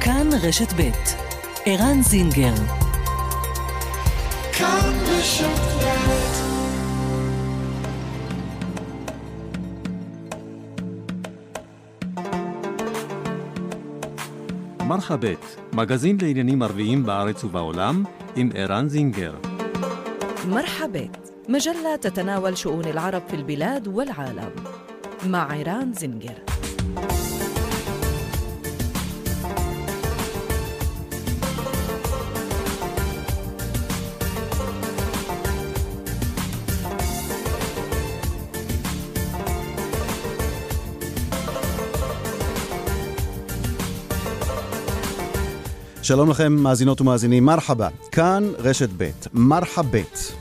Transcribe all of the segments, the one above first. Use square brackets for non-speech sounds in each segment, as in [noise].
כאן רשת ב' ערן זינגר כאן רשת ב' מרחבת, מגזין לעניינים ערביים בארץ ובעולם, עם ערן זינגר. مرحبا مجلة تتناول شؤون العرب في البلاد والعالم مع عيران زنجر שלום לכם, מאזינות ומאזינים, מרחבה, כאן רשת ב', מרחבת.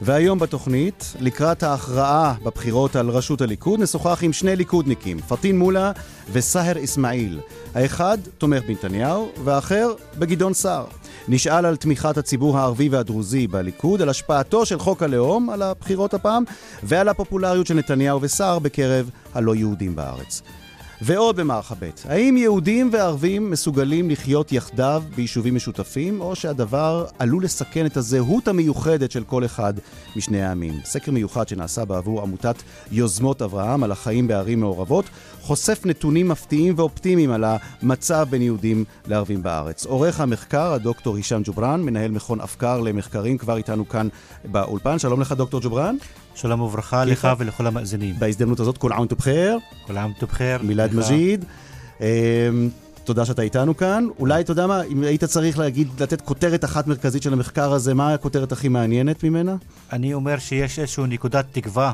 והיום בתוכנית, לקראת ההכרעה בבחירות על ראשות הליכוד, נשוחח עם שני ליכודניקים, פטין מולה וסהר אסמאעיל. האחד תומך בנתניהו, והאחר בגדעון סער. נשאל על תמיכת הציבור הערבי והדרוזי בליכוד, על השפעתו של חוק הלאום על הבחירות הפעם, ועל הפופולריות של נתניהו וסער בקרב הלא יהודים בארץ. ועוד במערכה ב', האם יהודים וערבים מסוגלים לחיות יחדיו ביישובים משותפים, או שהדבר עלול לסכן את הזהות המיוחדת של כל אחד משני העמים? סקר מיוחד שנעשה בעבור עמותת יוזמות אברהם על החיים בערים מעורבות, חושף נתונים מפתיעים ואופטימיים על המצב בין יהודים לערבים בארץ. עורך המחקר, הדוקטור הישאם ג'ובראן, מנהל מכון אפקר למחקרים, כבר איתנו כאן באולפן. שלום לך, דוקטור ג'ובראן. שלום וברכה לך ולכל המאזינים. בהזדמנות הזאת, כל עם תבחר. כל עם תבחר. מילד מג'יד. אמ, תודה שאתה איתנו כאן. אולי, אתה יודע מה, אם היית צריך להגיד, לתת כותרת אחת מרכזית של המחקר הזה, מה הכותרת הכי מעניינת ממנה? אני אומר שיש איזושהי נקודת תקווה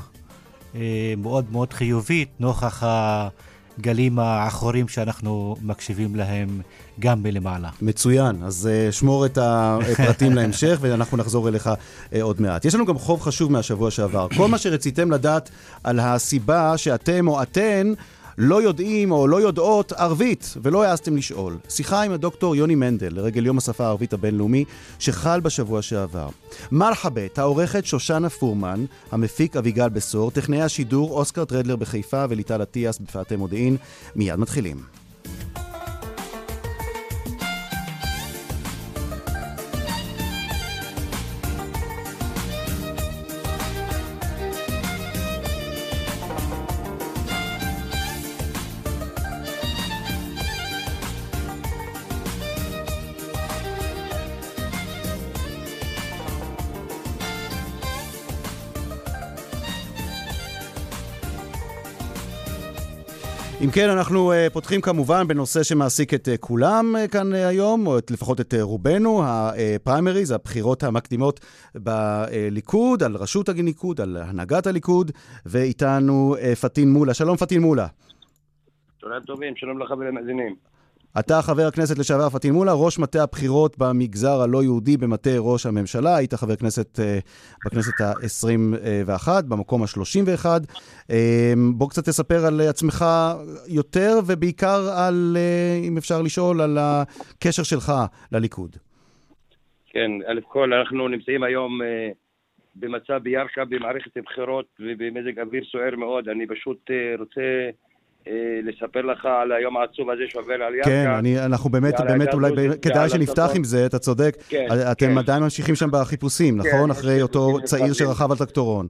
מאוד מאוד חיובית, נוכח הגלים העכורים שאנחנו מקשיבים להם גם מלמעלה. מצוין, אז uh, שמור את [laughs] הפרטים להמשך ואנחנו נחזור אליך uh, עוד מעט. יש לנו גם חוב חשוב מהשבוע שעבר. כל מה שרציתם לדעת על הסיבה שאתם או אתן לא יודעים או לא יודעות ערבית, ולא העזתם לשאול. שיחה עם הדוקטור יוני מנדל לרגל יום השפה הערבית הבינלאומי, שחל בשבוע שעבר. מרחבת, העורכת שושנה פורמן, המפיק אביגל בשור, טכנאי השידור אוסקר טרדלר בחיפה וליטל אטיאס בפאתי מודיעין. מיד מתחילים. אם כן, אנחנו uh, פותחים כמובן בנושא שמעסיק את uh, כולם uh, כאן היום, או לפחות את רובנו, הפריימריז, הבחירות המקדימות בליכוד, על ראשות הליכוד, על הנהגת הליכוד, ואיתנו פטין מולה. שלום פטין מולה. צהריים טובים, שלום לך ולמאזינים. אתה חבר הכנסת לשעבר פטין מולה, ראש מטה הבחירות במגזר הלא יהודי במטה ראש הממשלה. היית חבר כנסת uh, בכנסת ה-21, במקום ה-31. Uh, בוא קצת תספר על עצמך יותר, ובעיקר על, uh, אם אפשר לשאול, על הקשר שלך לליכוד. כן, א' כל, אנחנו נמצאים היום uh, במצב בירכא במערכת בחירות ובמזג אוויר סוער מאוד. אני פשוט uh, רוצה... אה, לספר לך על היום העצוב הזה שעובר על ירכא. כן, אני, אנחנו באמת, באמת אולי, כדאי שנפתח עם זה, אתה צודק. כן, אתם כן. עדיין ממשיכים שם בחיפושים, כן, נכון? אחרי אותו צעיר שרכב על טרקטורון.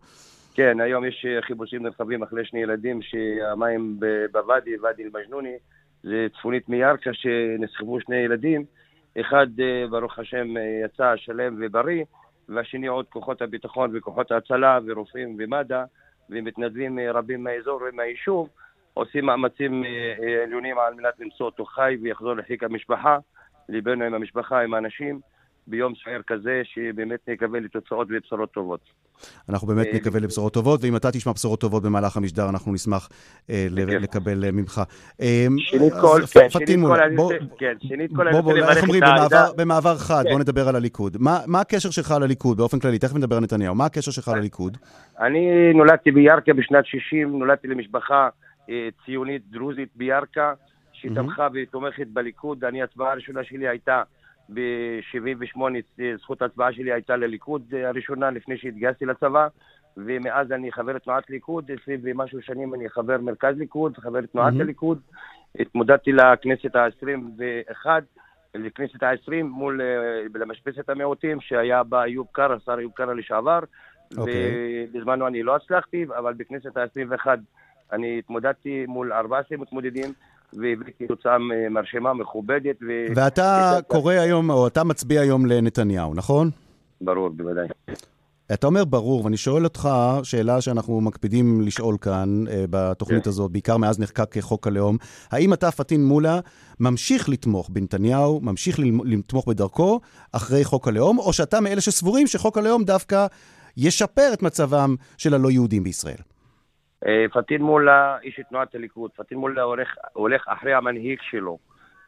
כן, היום יש חיפושים נרחבים אחרי שני ילדים שהמים בוואדי, ואדי אל-מג'נוני, זה צפונית מירכא, שנסחבו שני ילדים. אחד, אה, ברוך השם, אה, יצא שלם ובריא, והשני עוד כוחות הביטחון וכוחות ההצלה ורופאים ומד"א, ומתנדבים רבים מהאזור ומהיישוב. עושים מאמצים אה, אה, עליונים על מנת למצוא אותו חי ויחזור לחיק המשפחה, ליבנו עם המשפחה, עם האנשים, ביום סוער כזה, שבאמת נקווה לתוצאות ובשורות טובות. אנחנו באמת אה, נקווה לבשורות טובות, ואם אתה תשמע בשורות טובות במהלך המשדר, אנחנו נשמח לקבל ממך. שנית כל, כן, שנית כל, אני רוצה לברך את העדה. במעבר חד, בוא כן. נדבר על הליכוד. מה הקשר שלך לליכוד, באופן כללי? תכף נדבר על נתניהו. מה הקשר שלך לליכוד? אני נולדתי בירכא בשנת 60, נולדתי למשפחה ציונית דרוזית בירכא, שתמכה. ותומכת בליכוד. אני, ההצבעה הראשונה שלי הייתה ב-78, אה, זכות ההצבעה שלי הייתה לליכוד אה, הראשונה, לפני שהתגייסתי לצבא, ומאז אני חבר תנועת ליכוד, עשרים ומשהו שנים אני חבר מרכז ליכוד, חבר תנועת mm-hmm. הליכוד, התמודדתי לכנסת ה-21, לכנסת ה-20 מול, אה, למשבצת המיעוטים, שהיה בה איוב קרא, השר איוב קרא לשעבר, אוקיי. ובזמנו אני לא הצלחתי, אבל בכנסת ה-21 אני התמודדתי מול 14 מתמודדים, והבאתי תוצאה מרשימה, מכובדת. ו... ואתה קורא היום, או אתה מצביע היום לנתניהו, נכון? ברור, בוודאי. אתה אומר ברור, ואני שואל אותך שאלה שאנחנו מקפידים לשאול כאן אה, בתוכנית כן. הזאת, בעיקר מאז נחקק חוק הלאום. האם אתה, פטין מולה, ממשיך לתמוך בנתניהו, ממשיך לתמוך בדרכו אחרי חוק הלאום, או שאתה מאלה שסבורים שחוק הלאום דווקא ישפר את מצבם של הלא יהודים בישראל? אה, פטין מולה, איש תנועת הליכוד, פטין מולה הולך, הולך אחרי המנהיג שלו.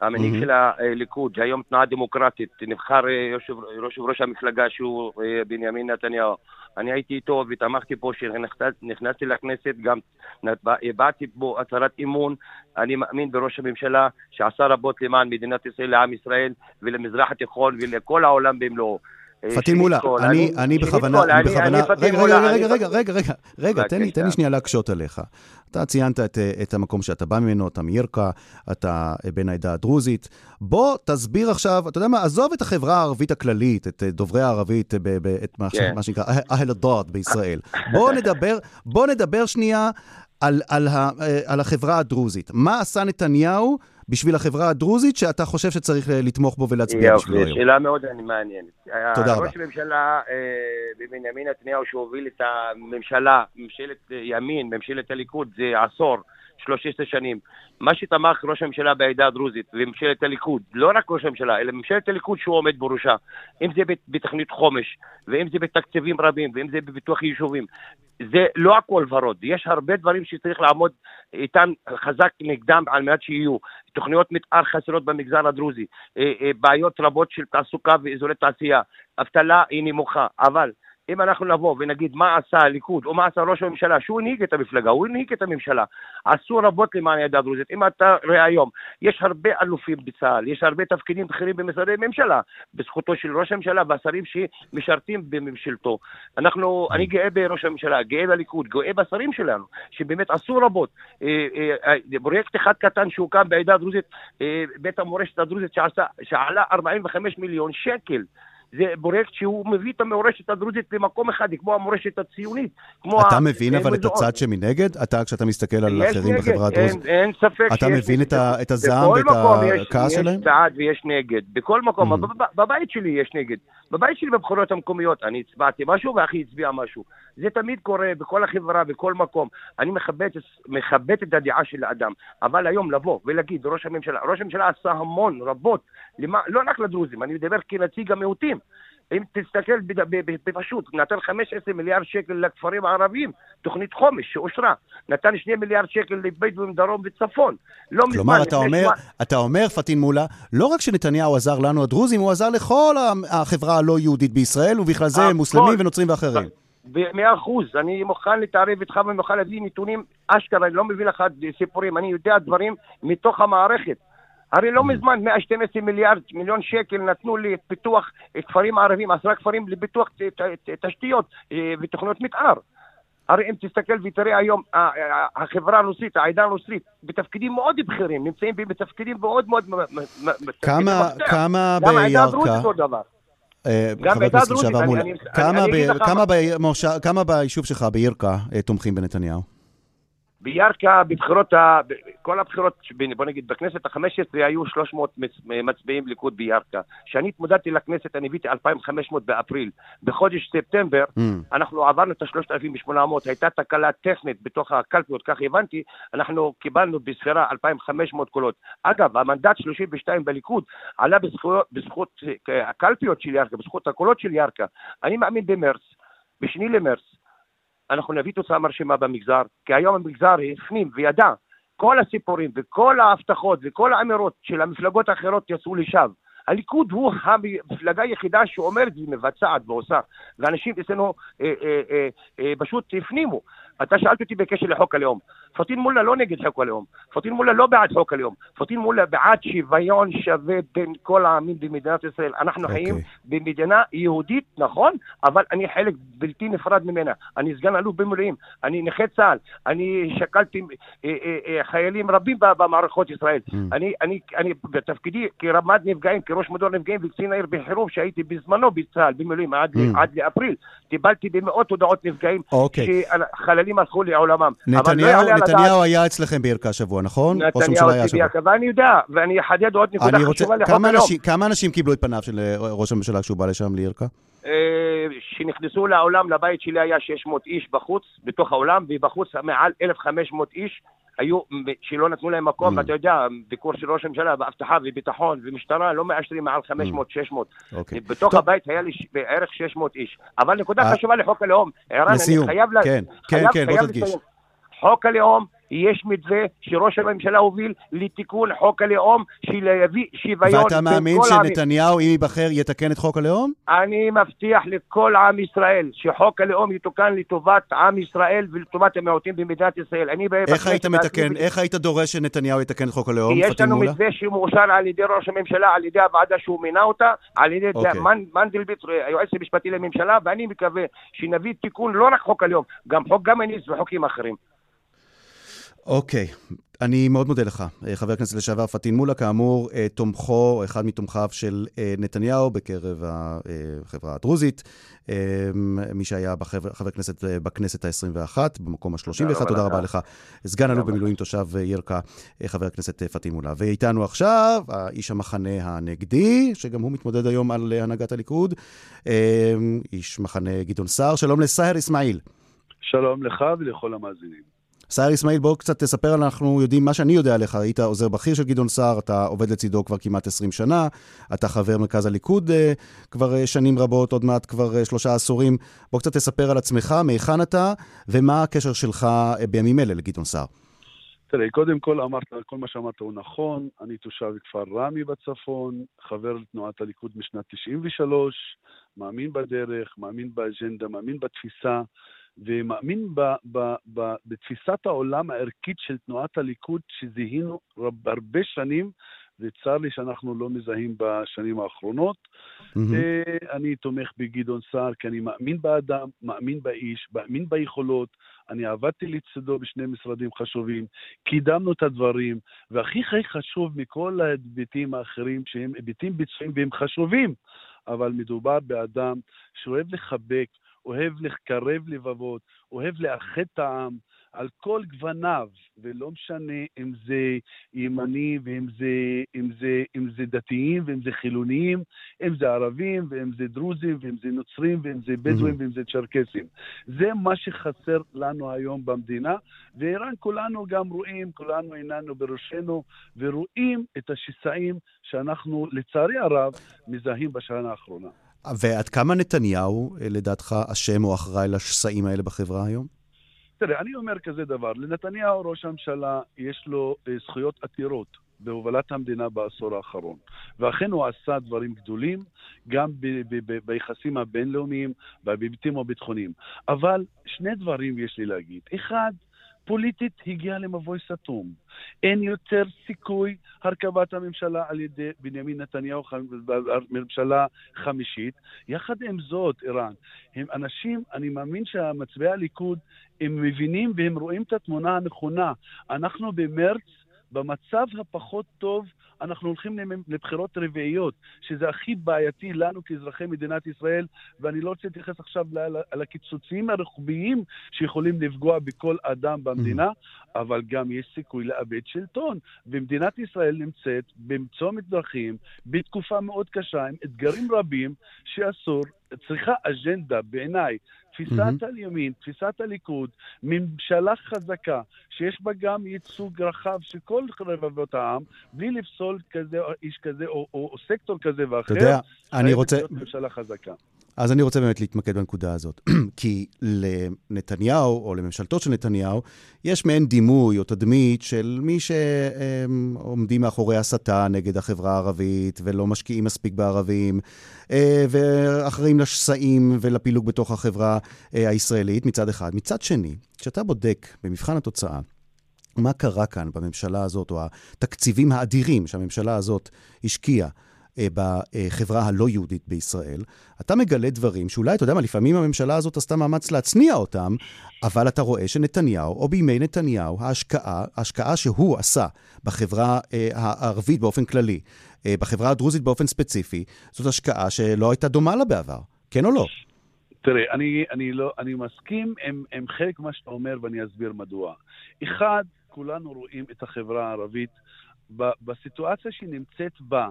המנהיג מהמם. של הליכוד, שהיום תנועה דמוקרטית, נבחר אה, יושב יושב ראש המפלגה שהוא אה, בנימין נתניהו. אני הייתי איתו ותמכתי פה, כשנכנסתי לכנסת, גם הבעתי בו הצהרת אמון. אני מאמין בראש הממשלה שעשה רבות למען מדינת ישראל, לעם ישראל ולמזרח התיכון ולכל העולם במלואו. אה, פטין מולה, אני, אני בכוונה, אני בכוונה, רגע, רגע, רגע, רגע, רגע, רגע, רגע, תן לי, תן לי. שנייה להקשות עליך. אתה ציינת את, אה, את המקום שאתה בא ממנו, אתה מירכא, אתה אה, בן העדה הדרוזית. בוא תסביר עכשיו, אתה יודע מה, עזוב את החברה הערבית הכללית, את דוברי הערבית, ב, ב, את מה, ש- כן. מה שנקרא אהל הדוד בישראל. בוא [laughs] נדבר, בוא נדבר שנייה על, על, ה, על החברה הדרוזית. מה עשה נתניהו בשביל החברה הדרוזית שאתה חושב שצריך אה, לתמוך בו ולהצביע בשבילו יופי, היום? שאלה מאוד מעניינת. תודה רבה. ראש הממשלה אה, בנימין נתניהו שהוביל את הממשלה, ממשלת אה, ימין, ממשלת הליכוד, זה עשור, 13 שנים. מה שתמך ראש הממשלה בעדה הדרוזית וממשלת הליכוד, לא רק ראש הממשלה, אלא ממשלת הליכוד שהוא עומד בראשה, אם זה בת- בתוכנית חומש, ואם זה בתקציבים רבים, ואם זה בפיתוח יישובים, זה לא הכל ורוד. יש הרבה דברים שצריך לעמוד איתם חזק נגדם על מנת שיהיו. תוכניות מתאר חסרות במגזר הדרוזי, אה, אה, בעיות רבות של תעסוקה ואזורי תעשייה, אבטלה היא נמוכה, אבל אם אנחנו נבוא ונגיד מה עשה הליכוד או מה עשה ראש הממשלה, שהוא הנהיג את המפלגה, הוא הנהיג את הממשלה, עשו רבות למען העדה הדרוזית. אם אתה רואה היום, יש הרבה אלופים בצה"ל, יש הרבה תפקידים בכירים במשרדי ממשלה, בזכותו של ראש הממשלה והשרים שמשרתים בממשלתו. אנחנו, אני גאה בראש הממשלה, גאה בליכוד, גאה בשרים שלנו, שבאמת עשו רבות. אה, אה, פרויקט אחד קטן שהוקם בעדה הדרוזית, אה, בית המורשת הדרוזית שעשה, שעלה 45 מיליון שקל. זה פרויקט שהוא מביא את המורשת הדרוזית למקום אחד, כמו המורשת הציונית. כמו אתה ה- מבין אבל את. הצד שמנגד? אתה, כשאתה מסתכל על אחרים נגד, בחברה הדרוזית, אין, אין ספק אתה שיש מבין את ה-. את הזעם בכל ואת מקום הכעס שלהם? יש בעד ויש נגד. בכל מקום, Mm. בב- בבית שלי יש נגד. בבית שלי בבחירות המקומיות אני הצבעתי משהו ואחי הצביע משהו. זה תמיד קורה בכל החברה, בכל מקום. אני מכבד, מכבד את הדעה של האדם. אבל היום לבוא ולהגיד, ראש הממשלה, ראש הממשלה עשה המון, רבות, למה, לא רק לדרוזים, אני מדבר כנציג המיעוטים. אם תסתכל בפשוט, נתן 15 מיליארד שקל לכפרים הערביים, תוכנית חומש שאושרה, נתן 2 מיליארד שקל לבדואים דרום וצפון. לא כלומר, אתה אומר, שבוע- אתה אומר, פטין מולה, לא רק שנתניהו עזר לנו הדרוזים, הוא עזר לכל החברה הלא יהודית בישראל, ובכלל זה. מוסלמים ונוצרים ואחרים. במאה אחוז, אני מוכן להתערב איתך ומוכן להביא נתונים אשכרה, אני לא מביא לך סיפורים, אני יודע דברים מתוך המערכת. הרי לא מזמן 112 מיליארד מיליון שקל נתנו לפיתוח כפרים ערבים, עשרה כפרים לפיתוח תשתיות אה, ותוכניות מתאר. הרי אם תסתכל ותראה היום, החברה הרוסית, העדה הרוסית, בתפקידים מאוד בכירים, נמצאים בתפקידים מאוד מאוד... כמה. כמה גם העדה הדרוזית בירכא, אותו דבר. אה, חבר הכנסת לשעבר מולה, כמה ביישוב שלך, בירכא, אה, תומכים בנתניהו? בירכא, בבחירות, ה... כל הבחירות, בוא נגיד, בכנסת ה-15 היו 300 מצ- מצביעים ליכוד בירכא. כשאני התמודדתי לכנסת, אני הבאתי 2,500 באפריל. בחודש ספטמבר, Mm. אנחנו עברנו את ה-3,800, הייתה תקלה טכנית בתוך הקלפיות, כך הבנתי, אנחנו קיבלנו בספירה 2,500 קולות. אגב, המנדט 32 בליכוד עלה בזכות, בזכות אה, הקלפיות של ירכא, בזכות הקולות של ירכא. אני מאמין במרץ, בשני למרץ, אנחנו נביא תוצאה מרשימה במגזר, כי היום המגזר הפנים וידע כל הסיפורים וכל ההבטחות וכל האמירות של המפלגות האחרות יצאו לשווא. הליכוד הוא המפלגה היחידה שאומרת ומבצעת ועושה, ואנשים אצלנו אה, אה, אה, אה, פשוט הפנימו. אתה שאלת אותי בקשר לחוק הלאום. פטין מולא לא נגד חוק הלאום, פטין מולא לא בעד חוק הלאום, פטין מולא בעד שוויון שווה בין כל העמים במדינת ישראל. אנחנו okay. אוקיי. חיים במדינה יהודית, נכון, אבל אני חלק בלתי נפרד ממנה. אני סגן אלוף במילואים, אני נכה צה"ל, אני שקלתי אה, אה, אה, חיילים רבים במערכות ישראל. Mm. אני, אני, אני בתפקידי כרמ"ד נפגעים, כראש מדור נפגעים וקצין העיר בחירום, שהייתי בזמנו בצה"ל במילואים עד, mm. עד לאפריל, טיפלתי במאות הודעות נפגעים, okay. אוקיי. שחללים הלכו לעולמם. נתניהו, לא נתניהו היה אצלכם בירכא השבוע, נכון? נתניהו אצלי בירכא, ואני יודע, ואני אחדד עוד נקודה חשובה לחוק הלאום. כמה אנשים קיבלו את פניו של ראש הממשלה כשהוא בא לשם לירכא? שנכנסו לעולם, לבית שלי היה 600 איש בחוץ, בתוך העולם, ובחוץ מעל 1,500 איש היו, שלא נתנו להם מקום, mm. ואתה יודע, ביקור של ראש הממשלה באבטחה וביטחון ומשטרה לא מאשרים מעל 500-600. Mm. Okay. בתוך. הבית היה לי בערך 600 איש. אבל נקודה אה, חשובה לחוק הלאום, ערן, אני חייב... לה... כן, כן, כן, בוא תדגיש. חוק הלאום יש מתווה שראש הממשלה הוביל לתיקון חוק הלאום, שיביא שוויון ואתה מאמין שנתניהו, אם ייבחר, יתקן את חוק הלאום? אני מבטיח לכל עם ישראל שחוק הלאום יתוקן לטובת עם ישראל ולטובת המיעוטים במדינת ישראל. אני איך היית מתקן, איך היית דורש שנתניהו יתקן את חוק הלאום, יש לנו מתווה שמאושר על ידי ראש הממשלה, על ידי הוועדה שהוא מינה אותה, על ידי אוקיי. מנדלבליט, היועץ המשפטי לממשלה, ואני מקווה שנביא תיקון לא רק חוק הלאום, גם חוק גמניס וחוקים אחרים. אוקיי, אני מאוד מודה לך, אה, חבר הכנסת לשעבר פטין מולא, כאמור, אה, תומכו, אחד מתומכיו של אה, נתניהו בקרב החברה הדרוזית, מי שהיה בחבר, חבר כנסת בכנסת ה-21, במקום ה-31, תודה רבה לך. סגן אלוף במילואים תושב ירקה, חבר הכנסת פטין מולא. ואיתנו עכשיו, איש המחנה הנגדי, שגם הוא מתמודד היום על הנהגת הליכוד, איש מחנה גדעון סער, שלום לסהר אסמאעיל. שלום לך ולכל המאזינים. סער אסמאעיל, בואו קצת תספר, אנחנו יודעים מה שאני יודע עליך. היית עוזר בכיר של גדעון סער, אתה עובד לצידו כבר כמעט 20 שנה, אתה חבר מרכז הליכוד uh, כבר uh, שנים רבות, עוד מעט כבר uh, שלושה עשורים. בואו קצת תספר על עצמך, מהיכן אתה, ומה הקשר שלך בימים אלה לגדעון סער. תראה, קודם כל אמרת, כל מה שאמרת הוא נכון. אני תושב כפר ראמי בצפון, חבר לתנועת הליכוד משנת 93, מאמין בדרך, מאמין באג'נדה, מאמין בתפיסה. ומאמין ב, ב, ב, בתפיסת העולם הערכית של תנועת הליכוד שזיהינו הרבה שנים, וצר לי שאנחנו לא מזהים בשנים האחרונות. Mm-hmm. אני תומך בגדעון סער כי אני מאמין באדם, מאמין באיש, מאמין ביכולות. אני עבדתי לצדו בשני משרדים חשובים, קידמנו את הדברים, והכי הכי חשוב מכל ההיבטים האחרים, שהם היבטים ביצועיים והם חשובים, אבל מדובר באדם שאוהב לחבק, אוהב לקרב לבבות, אוהב לאחד את העם על כל גווניו, ולא משנה אם זה ימני ואם זה, אם זה, אם זה דתיים ואם זה חילוניים, אם זה ערבים ואם זה דרוזים ואם זה נוצרים ואם זה בדואים ואם זה צ'רקסים. זה מה שחסר לנו היום במדינה, ואיראן כולנו גם רואים, כולנו עיננו בראשנו, ורואים את השסעים שאנחנו, לצערי הרב, מזהים בשנה האחרונה. ועד כמה נתניהו, אה, לדעתך, אשם או אחראי לשסעים האלה בחברה היום? תראה, אני אומר כזה דבר, לנתניהו, ראש הממשלה, יש לו אה, זכויות עתירות בהובלת המדינה בעשור האחרון. ואכן הוא עשה דברים גדולים, גם ב- ב- ב- ביחסים הבינלאומיים, בהיבטים הביטחוניים. אבל שני דברים יש לי להגיד. אחד, פוליטית הגיעה למבוי סתום. אין יותר סיכוי הרכבת הממשלה על ידי בנימין נתניהו, ממשלה חמישית. יחד עם זאת, ערן, הם אנשים, אני מאמין שמצביעי הליכוד, הם מבינים והם רואים את התמונה הנכונה. אנחנו במרץ במצב הפחות טוב אנחנו הולכים לבחירות רביעיות, שזה הכי בעייתי לנו כאזרחי מדינת ישראל, ואני לא רוצה להתייחס עכשיו על הקיצוצים הרוחביים שיכולים לפגוע בכל אדם במדינה, mm-hmm. אבל גם יש סיכוי לאבד שלטון. ומדינת ישראל נמצאת בצומת דרכים, בתקופה מאוד קשה, עם אתגרים רבים, שאסור, צריכה אג'נדה, בעיניי, תפיסת mm-hmm. הימין, תפיסת הליכוד, ממשלה חזקה, שיש בה גם ייצוג רחב של כל רבבות העם, בלי לפסול כזה, איש כזה, או, או, או סקטור כזה ואחר, אתה יודע, אני רוצה... ממשלה חזקה. אז אני רוצה באמת להתמקד בנקודה הזאת. [clears throat] כי לנתניהו, או לממשלתו של נתניהו, יש מעין דימוי או תדמית של מי שעומדים מאחורי הסתה נגד החברה הערבית, ולא משקיעים מספיק בערבים, אה, ואחראים לשסעים ולפילוג בתוך החברה אה, הישראלית מצד אחד. מצד שני, כשאתה בודק במבחן התוצאה, מה קרה כאן בממשלה הזאת, או התקציבים האדירים שהממשלה הזאת השקיעה בחברה הלא יהודית בישראל, אתה מגלה דברים שאולי, אתה יודע מה, לפעמים הממשלה הזאת עשתה מאמץ להצניע אותם, אבל אתה רואה שנתניהו, או בימי נתניהו, ההשקעה, ההשקעה שהוא עשה בחברה אה, הערבית באופן כללי, אה, בחברה הדרוזית באופן ספציפי, זאת השקעה שלא הייתה דומה לה בעבר, כן או לא? תראה, אני, אני, לא, אני מסכים עם, עם חלק מה שאתה אומר ואני אסביר מדוע. אחד, כולנו רואים את החברה הערבית בסיטואציה שהיא נמצאת בה,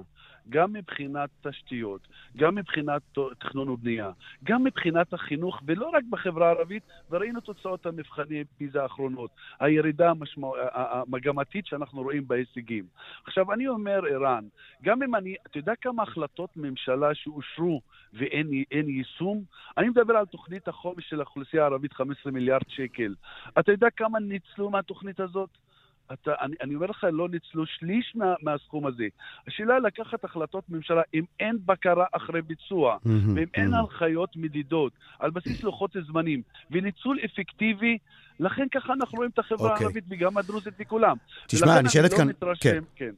גם מבחינת תשתיות, גם מבחינת תכנון ובנייה, גם מבחינת החינוך, ולא רק בחברה הערבית, וראינו תוצאות המבחני פיזה האחרונות, הירידה המשמע... המגמתית שאנחנו רואים בהישגים. עכשיו, אני אומר, ערן, גם אם אני, אתה יודע כמה החלטות ממשלה שאושרו ואין יישום? אני מדבר על תוכנית החומש של האוכלוסייה הערבית, 15 מיליארד שקל. אתה יודע כמה ניצלו מהתוכנית הזאת? אתה, אני, אני אומר לך, לא ניצלו שליש מה, מהסכום הזה. השאלה היא לקחת החלטות ממשלה, אם אין בקרה אחרי ביצוע, mm-hmm, ואם mm-hmm. אין הנחיות מדידות, על בסיס לוחות זמנים, וניצול אפקטיבי, לכן ככה אנחנו רואים את החברה okay. אוקיי. הערבית וגם הדרוזית וכולם. תשמע, נשאלת לא כאן... מתרשם, כן. כן.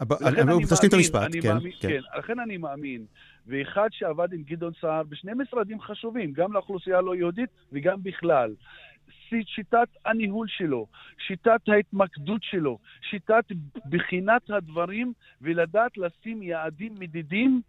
אני תשלים את המשפט, כן, מאמין, כן. כן. לכן אני מאמין, ואחד שעבד עם גדעון סער בשני משרדים חשובים, גם לאוכלוסייה הלא יהודית וגם בכלל. שיטת הניהול שלו, שיטת ההתמקדות שלו, שיטת בחינת הדברים ולדעת לשים יעדים מדידים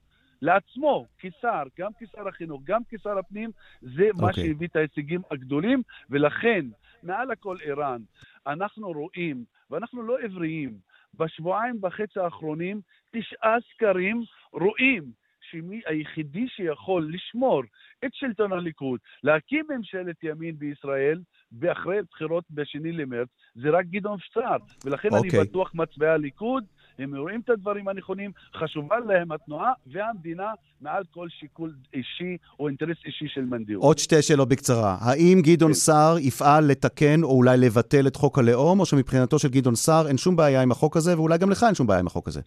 לעצמו, כשר, גם כשר החינוך, גם כשר הפנים, זה okay. מה אוקיי. שהביא את ההישגים הגדולים, ולכן, מעל הכל ערן, אנחנו רואים, ואנחנו לא עבריים, בשבועיים וחצי האחרונים, תשעה סקרים רואים שמי היחידי שיכול לשמור את שלטון הליכוד, להקים ממשלת ימין בישראל, ואחרי בחירות בשני למרץ, זה רק גדעון סער. ולכן okay. אני אוקיי. בטוח מצביעי הליכוד, הם רואים את הדברים הנכונים, חשובה להם התנועה והמדינה מעל כל שיקול אישי או אינטרס אישי של מנדיור. עוד שתי שאלות בקצרה. האם גדעון כן. סער יפעל לתקן או אולי לבטל את חוק הלאום, או שמבחינתו של גדעון סער אין שום בעיה עם החוק הזה, ואולי גם לך אין שום בעיה עם החוק הזה?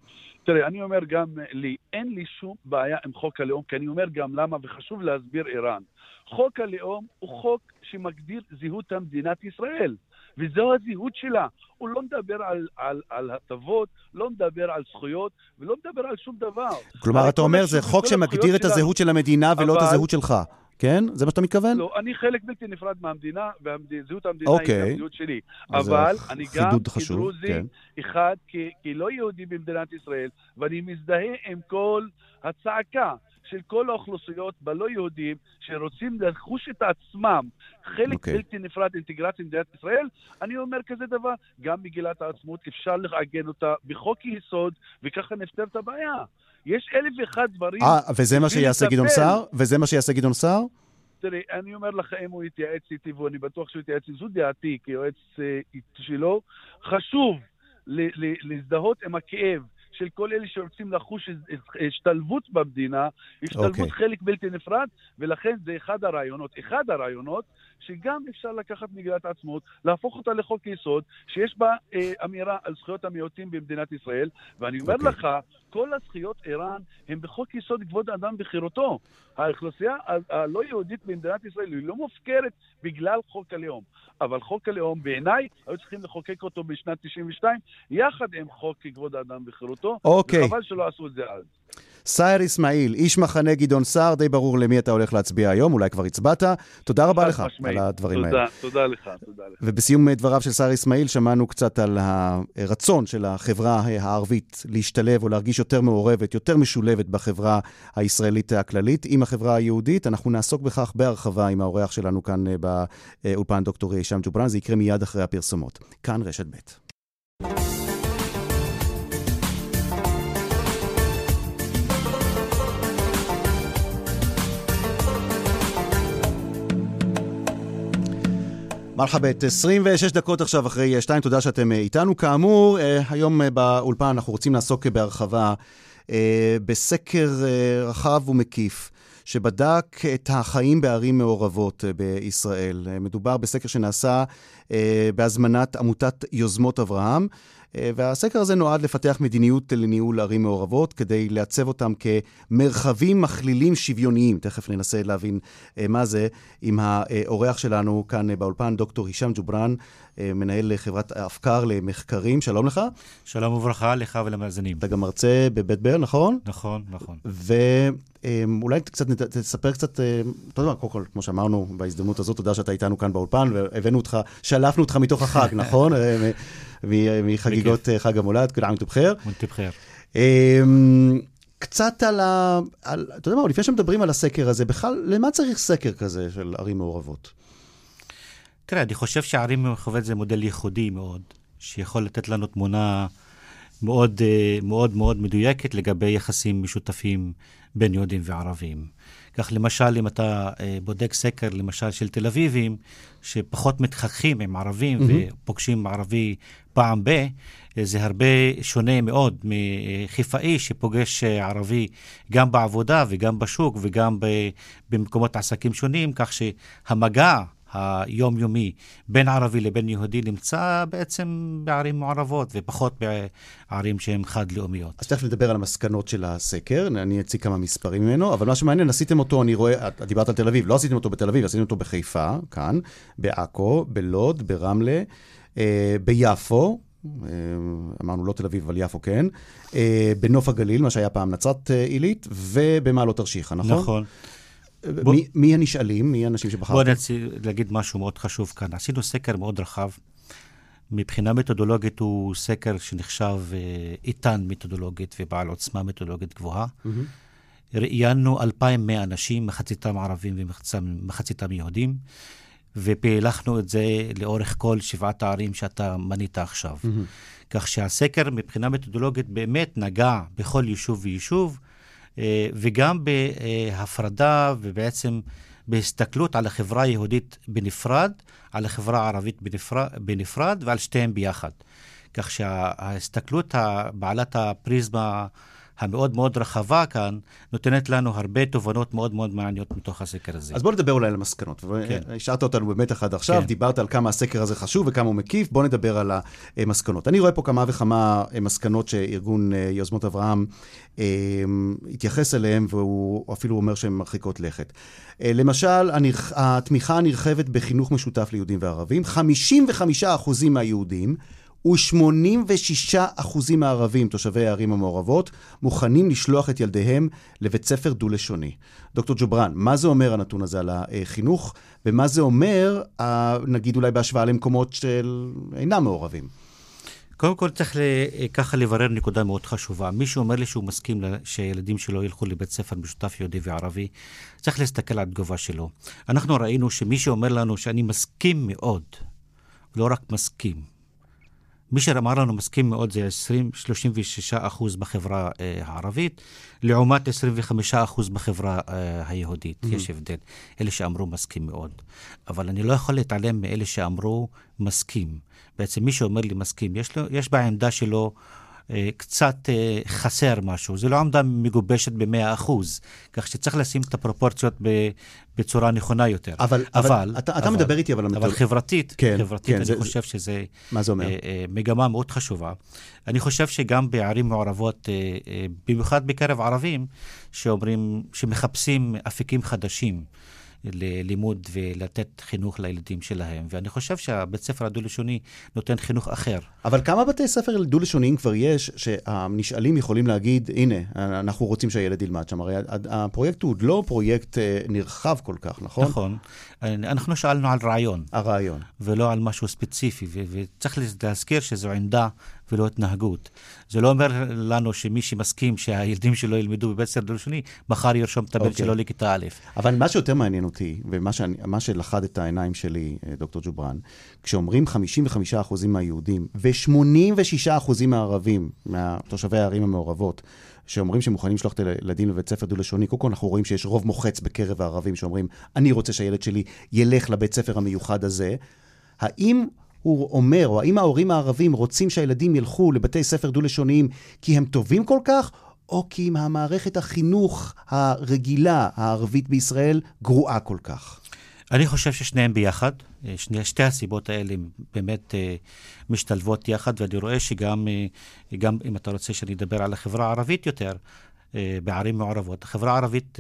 תראה, אני אומר גם לי, אין לי שום בעיה עם חוק הלאום, כי אני אומר גם למה, וחשוב להסביר ערן. חוק הלאום הוא חוק שמגדיר זהות המדינת ישראל, וזו הזהות שלה. הוא לא מדבר על, על, על הטבות, לא מדבר על זכויות, ולא מדבר על שום דבר. כלומר, אתה אומר, זה חוק שמגדיר את הזהות של המדינה ולא את הזהות שלך. כן? זה מה שאתה מתכוון? לא, אני חלק בלתי נפרד מהמדינה, וזהות המדינה okay. היא אוקיי. הזהות שלי. אבל אני גם כדרוזי, כן. אחד, כלא יהודי במדינת ישראל, ואני מזדהה עם כל הצעקה של כל האוכלוסיות בלא יהודים שרוצים לחוש את עצמם חלק okay. אוקיי. בלתי נפרד אינטגרציה במדינת ישראל, אני אומר כזה דבר, גם מגילת העצמאות אפשר לעגן אותה בחוק יסוד, וככה נפתר את הבעיה. יש אלף ואחד דברים... אה, וזה מה שיעשה גדעון סער? וזה מה שיעשה גדעון סער? תראה, אני אומר לך, אם הוא יתייעץ איתי, ואני בטוח שהוא יתייעץ איתי, זו דעתי כיועץ אה, שלו, חשוב להזדהות עם הכאב של כל אלה שרוצים לחוש השתלבות במדינה, השתלבות okay. אוקיי. חלק בלתי נפרד, ולכן זה אחד הרעיונות. אחד הרעיונות שגם אפשר לקחת מגילת העצמאות, להפוך אותה לחוק יסוד, שיש בה אה, אמירה על זכויות המיעוטים במדינת ישראל, ואני אומר okay. אוקיי. לך, כל הזכויות איראן הן בחוק יסוד כבוד האדם וחירותו. האוכלוסייה הלא יהודית במדינת ישראל היא לא מופקרת בגלל חוק הלאום. אבל חוק הלאום בעיניי היו צריכים לחוקק אותו בשנת 92 יחד עם חוק כבוד האדם וחירותו, אוקיי. וחבל שלא עשו את זה אז. סייר אסמאעיל, איש מחנה גדעון סער, די ברור למי אתה הולך להצביע היום, אולי כבר הצבעת. תודה רבה לך משמעית. על הדברים תודה, האלה. תודה לך, תודה לך. ובסיום דבריו של סייר אסמאעיל, שמענו קצת על הרצון של החברה הערבית להשתלב או להרגיש יותר מעורבת, יותר משולבת בחברה הישראלית הכללית עם החברה היהודית. אנחנו נעסוק בכך בהרחבה עם האורח שלנו כאן אה, באולפן דוקטור הישאם ג'ובראן, זה יקרה מיד אחרי הפרסומות. כאן רשת ב'. מרחבת, 26 דקות עכשיו אחרי 2, תודה שאתם אה, איתנו. כאמור, אה, היום אה, באולפן אנחנו רוצים לעסוק בהרחבה בסקר רחב ומקיף. שבדק את החיים בערים מעורבות בישראל. מדובר בסקר שנעשה בהזמנת עמותת יוזמות אברהם. אה, והסקר הזה נועד לפתח מדיניות לניהול ערים מעורבות, כדי לעצב אותם כמרחבים מכלילים שוויוניים. תכף ננסה להבין אה, מה זה עם האורח שלנו כאן באולפן, דוקטור הישאם ג'ובראן, מנהל חברת אפקר למחקרים. שלום לך. שלום וברכה לך ולמאזינים. אתה גם מרצה בבית ברל, נכון? נכון, נכון. ואולי קצת, תספר קצת, אתה יודע, קודם כל, כמו שאמרנו בהזדמנות הזאת, תודה שאתה איתנו כאן באולפן, והבאנו אותך, שלפנו אותך מתוך החג, [laughs] נכון? מחגיגות אה, חג המולד, כולם תבחר. תבחר. אמ, קצת על ה... על, אתה יודע מה, לפני שמדברים על הסקר הזה, בכלל, למה צריך סקר כזה של ערים מעורבות? תראה, אני חושב שערים מעורבות זה מודל ייחודי מאוד, שיכול לתת לנו תמונה מאוד אה, מאוד מאוד מדויקת לגבי יחסים משותפים בין יהודים וערבים. כך למשל, אם אתה אה, בודק סקר, למשל, של תל אביבים, שפחות מתחככים עם ערבים mm-hmm. ופוגשים ערבי פעם ב, אה, זה הרבה שונה מאוד מחיפאי שפוגש אה, ערבי גם בעבודה וגם בשוק וגם במקומות עסקים שונים, כך שהמגע היומיומי בין ערבי לבין יהודי נמצא בעצם בערים מעורבות ופחות בערים שהן חד-לאומיות. אז תכף נדבר על המסקנות של הסקר, אני אציג כמה מספרים ממנו, אבל מה שמעניין, עשיתם אותו, אני רואה, את דיברת על תל אביב, לא עשיתם אותו בתל אביב, עשיתם אותו בחיפה, כאן, בעכו, בלוד, ברמלה, אה, ביפו, אה, אמרנו לא תל אביב, אבל יפו כן, אה, בנוף הגליל, מה שהיה פעם נצרת עילית, ובמעלות תרשיחא, נכון? נכון. בוא... מי, מי הנשאלים? מי האנשים שבחרתם? בוא נצא להגיד משהו מאוד חשוב כאן. עשינו סקר מאוד רחב. מבחינה מתודולוגית הוא סקר שנחשב אה, איתן מתודולוגית ובעל עוצמה מתודולוגית גבוהה. Mm-hmm. ראיינו 2,100 אנשים, מחציתם ערבים ומחציתם יהודים, ופילחנו את זה לאורך כל שבעת הערים שאתה מנית עכשיו. Mm-hmm. כך שהסקר מבחינה מתודולוגית באמת נגע בכל יישוב ויישוב. אה, וגם בהפרדה ובעצם בהסתכלות על החברה היהודית בנפרד, על החברה הערבית בנפרד, בנפרד ועל שתיהן ביחד. כך שההסתכלות בעלת הפריזמה המאוד מאוד רחבה כאן, נותנת לנו הרבה תובנות מאוד מאוד מעניינות מתוך הסקר הזה. אז בוא נדבר אולי על המסקנות. כן. השארת אותנו באמת אחד עכשיו, כן. דיברת על כמה הסקר הזה חשוב וכמה הוא מקיף, בוא נדבר על המסקנות. אני רואה פה כמה וכמה מסקנות שארגון אה, יוזמות אברהם אה, התייחס אליהן, והוא אפילו אומר שהן מרחיקות לכת. אה, למשל, התמיכה הנרחבת בחינוך משותף ליהודים וערבים, 55% מהיהודים ו-86% מהערבים, תושבי הערים המעורבות, מוכנים לשלוח את ילדיהם לבית ספר דו-לשוני. דוקטור ג'ובראן, מה זה אומר הנתון הזה על החינוך, ומה זה אומר, נגיד אולי בהשוואה למקומות של אינם מעורבים? קודם כל צריך ככה לברר נקודה מאוד חשובה. מי שאומר לי שהוא מסכים שילדים שלו ילכו לבית ספר משותף יהודי וערבי, צריך להסתכל על התגובה שלו. אנחנו ראינו שמי שאומר לנו שאני מסכים מאוד, לא רק מסכים, מי שאמר לנו מסכים מאוד זה 20, 36 אחוז בחברה אה, הערבית, לעומת 25 אחוז בחברה אה, היהודית. Mm-hmm. יש הבדל. אלה שאמרו מסכים מאוד. אבל אני לא יכול להתעלם מאלה שאמרו מסכים. בעצם מי שאומר לי מסכים, יש, לו, יש בעמדה שלו קצת אה, חסר משהו. זו לא עמדה מגובשת ב-100 אחוז, כך שצריך לשים את הפרופורציות בצורה נכונה יותר. אבל, אבל, אבל אתה, אתה מדבר איתי אבל... אבל חברתית, כן, חברתית כן, אני זה, חושב שזה... מה זה אומר? אה, מגמה מאוד חשובה. אני חושב שגם בערים מעורבות, במיוחד בקרב ערבים, שאומרים, שמחפשים אפיקים חדשים. ללימוד ולתת חינוך לילדים שלהם. ואני חושב שהבית ספר הדו-לשוני נותן חינוך אחר. אבל כמה בתי ספר דו-לשוניים כבר יש, שהנשאלים יכולים להגיד, הנה, אנחנו רוצים שהילד ילמד שם? הרי הפרויקט הוא לא פרויקט אה, נרחב כל כך, נכון? נכון. אנחנו שאלנו על רעיון. הרעיון. ולא על משהו ספציפי, וצריך להזכיר שזו עמדה ולא התנהגות. זה לא אומר לנו שמי שמסכים שהילדים שלו ילמדו בבית ספר דו-לשוני, מחר ירשום את הבן okay. אוקיי. שלו לכיתה א'. אבל מה שיותר מעניין אותי, ומה שלחד את העיניים שלי, אה, דוקטור ג'ובראן, כשאומרים 55% מהיהודים ו-86% מהערבים, מתושבי הערים המעורבות, שאומרים שהם מוכנים לשלוח את הילדים לבית ספר דו-לשוני, קודם כל אנחנו רואים שיש רוב מוחץ בקרב הערבים שאומרים, אני רוצה שהילד שלי ילך לבית ספר המיוחד הזה. האם הוא אומר, או האם ההורים הערבים רוצים שהילדים ילכו לבתי ספר דו-לשוניים כי הם טובים כל כך, או כי אם המערכת החינוך הרגילה, הערבית בישראל, גרועה כל כך? אני חושב ששניהם ביחד. אה, שני, שתי הסיבות האלה באמת אה, משתלבות יחד, ואני רואה שגם, אה, גם אם אתה רוצה שאני אדבר על החברה הערבית יותר, בערים מעורבות. החברה הערבית,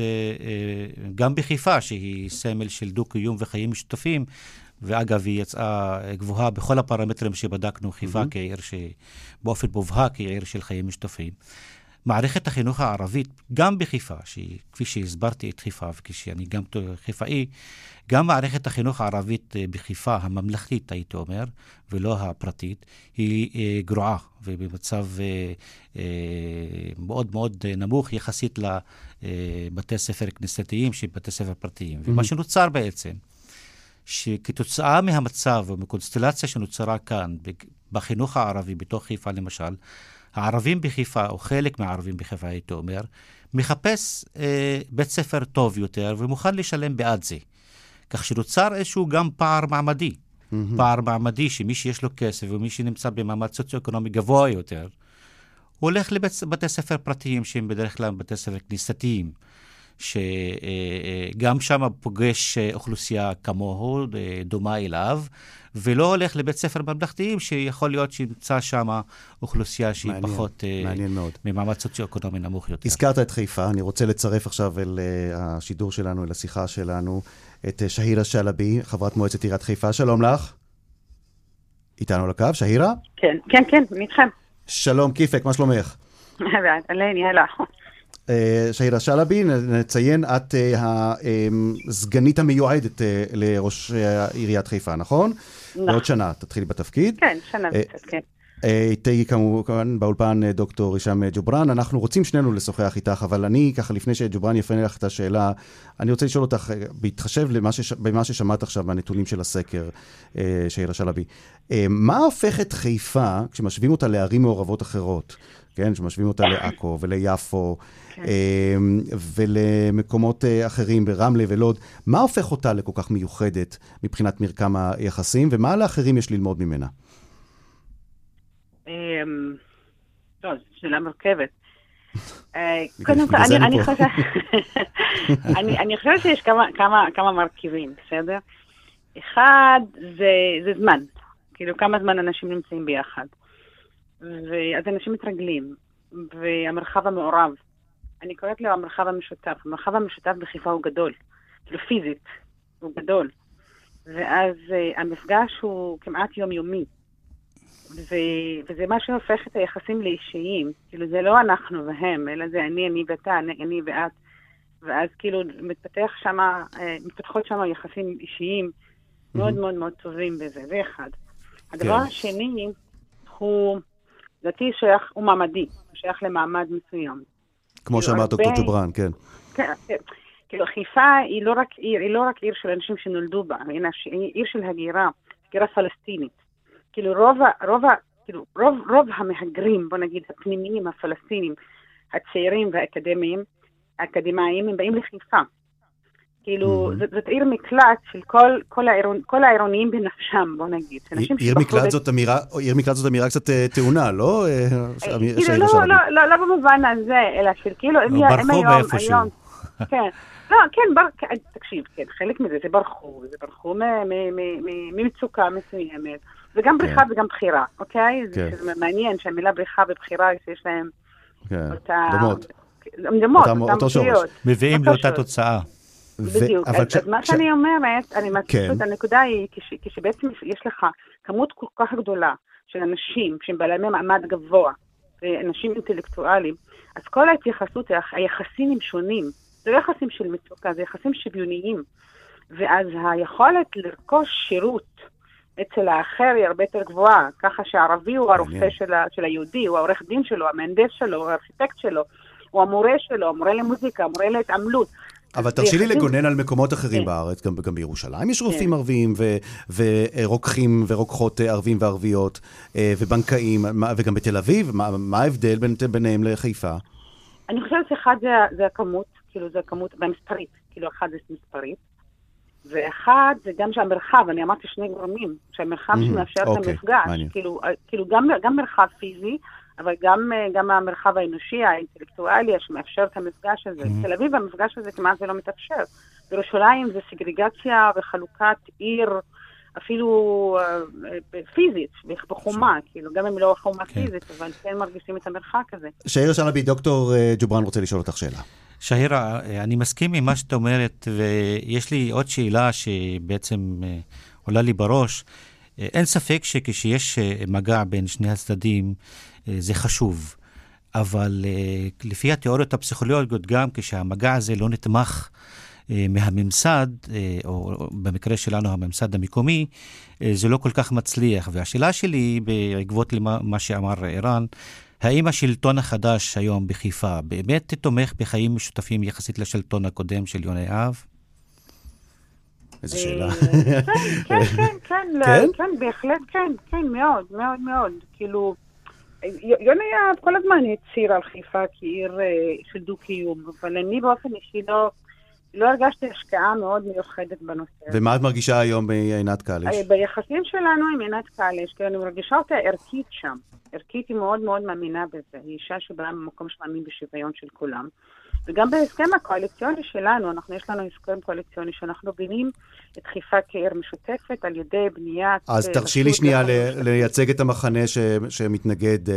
גם בחיפה, שהיא סמל של דו-קיום וחיים משותפים, ואגב, היא יצאה גבוהה בכל הפרמטרים שבדקנו, חיפה mm-hmm. כעיר שבאופן מובהק היא עיר של חיים משותפים. מערכת החינוך הערבית, גם בחיפה, כפי שהסברתי את חיפה, וכשאני גם חיפאי, גם מערכת החינוך הערבית אה, בחיפה, הממלכתית, הייתי אומר, ולא הפרטית, היא אה, גרועה ובמצב אה, מאוד מאוד נמוך יחסית לבתי ספר כנסייתיים שהם בתי ספר פרטיים. Mm-hmm. ומה שנוצר בעצם, שכתוצאה מהמצב או מקונסטלציה שנוצרה כאן בחינוך הערבי, בתוך חיפה למשל, הערבים בחיפה, או חלק מהערבים בחיפה, הייתי אומר, מחפש אה, בית ספר טוב יותר ומוכן לשלם בעד זה. כך שנוצר איזשהו גם פער מעמדי. Mm-hmm. פער מעמדי שמי שיש לו כסף ומי שנמצא במעמד סוציו-אקונומי גבוה יותר, הוא הולך לבתי ספר פרטיים שהם בדרך כלל בתי ספר כניסתיים. שגם שם פוגש אוכלוסייה כמוהו, דומה אליו, ולא הולך לבית ספר ממלכתיים, שיכול להיות שימצא שם אוכלוסייה שהיא מעניין, פחות... אה, מעניין מאוד. ממעמד סוציו-אקונומי נמוך יותר. הזכרת את חיפה, אני רוצה לצרף עכשיו אל השידור שלנו, אל השיחה שלנו, את שהירה שלבי, חברת מועצת עיריית חיפה. שלום לך. איתנו לקו, שהירה? כן, כן, כן, אני איתכם. שלום, כיפק, מה שלומך? [laughs] אהלן, יאללה. אה, שהירה שלבי, נציין, את אה, הסגנית המיועדת אה, לראש עיריית חיפה, נכון? נכון. בעוד שנה תתחילי בתפקיד. כן, שנה וקצת, כן. איתי כמובן באולפן דוקטור הישאם ג'ובראן. אנחנו רוצים שנינו לשוחח איתך, אבל אני, ככה, לפני שג'ובראן יפנה לך את השאלה, אני רוצה לשאול אותך, בהתחשב שש, במה ששמעת עכשיו מהנתונים של הסקר, שהירה שלבי, מה הופך את חיפה, כשמשווים אותה לערים מעורבות אחרות, כן, שמשווים אותה [coughs] לעכו וליפו, כן. אמ, ולמקומות אה, אחרים, ברמלה ולוד. מה הופך אותה לכל כך מיוחדת מבחינת מרקם היחסים, ומה לאחרים יש ללמוד ממנה? אמ, טוב, שאלה מורכבת. אה, [laughs] קודם כל, [laughs] [laughs] אני חושבת שיש כמה מרכיבים, בסדר? אחד, זה זמן. כאילו, כמה זמן אנשים נמצאים ביחד. ואז אנשים מתרגלים, והמרחב המעורב. אני קוראת לו המרחב המשותף. המרחב המשותף בחיפה הוא גדול, כאילו פיזית, הוא גדול. ואז uh, המפגש הוא כמעט יומיומי. ו- וזה מה שהופך את היחסים לאישיים. כאילו, זה לא אנחנו והם, אלא זה אני, אני ואתה, אני, אני ואת. ואז כאילו מתפתח שם, uh, מתפתחות שם יחסים אישיים mm-hmm. מאוד מאוד מאוד טובים בזה, זה אחד. הדבר כן. השני הוא, לדעתי שייך, הוא מעמדי, הוא שייך למעמד מסוים. כמו כאילו, שאמר דוקטור ג'ובראן, כן. כן, כן. כאילו, חיפה היא לא רק עיר, היא לא רק עיר של אנשים שנולדו בה, היא עיר של הגירה, הגירה פלסטינית. כאילו, רוב, רוב, כאילו, רוב, רוב המהגרים, בוא נגיד, הפנימיים, הפלסטינים, הצעירים והאקדמיים, האקדמאים, הם באים לחיפה. כאילו, mm-hmm. זאת, זאת עיר מקלט של כל, כל, העירון, כל העירוניים בנפשם, בוא נגיד. עיר מקלט, זאת אמירה, עיר מקלט זאת אמירה קצת אה, טעונה, לא? אה, אה, כאילו, לא, לא, לא, לא במובן הזה, אלא של כאילו, הם לא, היום, היום, כן. לא, כן, בר, תקשיב, כן, חלק מזה זה ברחו, זה ברחו ממצוקה מסוימת, וגם בריחה כן. וגם בחירה, אוקיי? כן. זה מעניין שהמילה בריחה ובחירה, שיש להם כן. אותה... דומות. דומות, אותם פגיעות. מביאים לאותה תוצאה. בדיוק. אז, כש... אז מה כש... שאני אומרת, אני כן. פשוט, הנקודה היא, כש, כשבעצם יש לך כמות כל כך גדולה של אנשים שהם בעלי מעמד גבוה, ואנשים אינטלקטואלים, אז כל ההתייחסות, היחסים הם שונים. זה לא יחסים של מצוקה, זה יחסים שוויוניים. ואז היכולת לרכוש שירות אצל האחר היא הרבה יותר גבוהה, ככה שהערבי הוא הרופא של, ה, של היהודי, הוא העורך דין שלו, המהנדס שלו, הוא הארכיטקט שלו, הוא המורה שלו, המורה למוזיקה, המורה להתעמלות. אבל תרשי לי לגונן על מקומות אחרים כן. בארץ, גם, גם בירושלים יש רופאים כן. ערבים ורוקחים ורוקחות ערבים וערביות אה, ובנקאים, וגם בתל אביב, מה, מה ההבדל בין, ביניהם לחיפה? אני חושבת שאחד זה, זה הכמות, כאילו זה הכמות, והמספרית, כאילו אחד זה מספרית, ואחד זה גם שהמרחב, אני אמרתי שני גורמים, שהמרחב mm-hmm, שמאפשר אוקיי, את המפגש, כאילו, כאילו גם, גם מרחב פיזי, אבל גם, אה, גם המרחב האנושי, האינטלקטואלי, שמאפשר את המפגש הזה. Mm-hmm. תל אביב, המפגש הזה כמעט ולא מתאפשר. בירושלים זה סגרגציה וחלוקת עיר אפילו אה, פיזית, בחומה, כאילו, גם אם לא חומה כן. פיזית, אבל כן מרגישים את המרחק הזה. שאיר שלבי, דוקטור ג'ובראן רוצה לשאול אותך שאלה. שהירה, אני מסכים עם מה שאת אומרת, ויש לי עוד שאלה שבעצם עולה לי בראש. אין ספק שכשיש מגע בין שני הצדדים, זה חשוב. אבל לפי התיאוריות הפסיכולוגיות, גם כשהמגע הזה לא נתמך אה, מהממסד, אה, או במקרה שלנו הממסד המקומי, אה, זה לא כל כך מצליח. והשאלה שלי, בעקבות מה שאמר ערן, האם השלטון החדש היום בחיפה באמת תומך בחיים משותפים יחסית לשלטון הקודם של יוני אהב? איזה שאלה. כן, כן, כן, כן, כן, בהחלט כן, כן, מאוד, מאוד, מאוד. כאילו, יוני יהב כל הזמן הצהיר על חיפה כעיר של דו-קיום, אבל אני באופן אישי לא... לא הרגשתי השקעה מאוד מיוחדת בנושא. ומה את מרגישה היום בעינת קליש? אה, ביחסים שלנו עם עינת קליש, כי אני מרגישה אותה ערכית שם. ערכית היא מאוד מאוד מאמינה בזה. היא אישה שבאה ממקום שמאמין בשוויון של כולם. וגם בהסכם הקואליציוני שלנו, אנחנו, יש לנו הסכם קואליציוני שאנחנו בונים את חיפה כעיר משותפת על ידי בניית... אז אה, תרשי לי שנייה לייצג את המחנה ש, שמתנגד uh,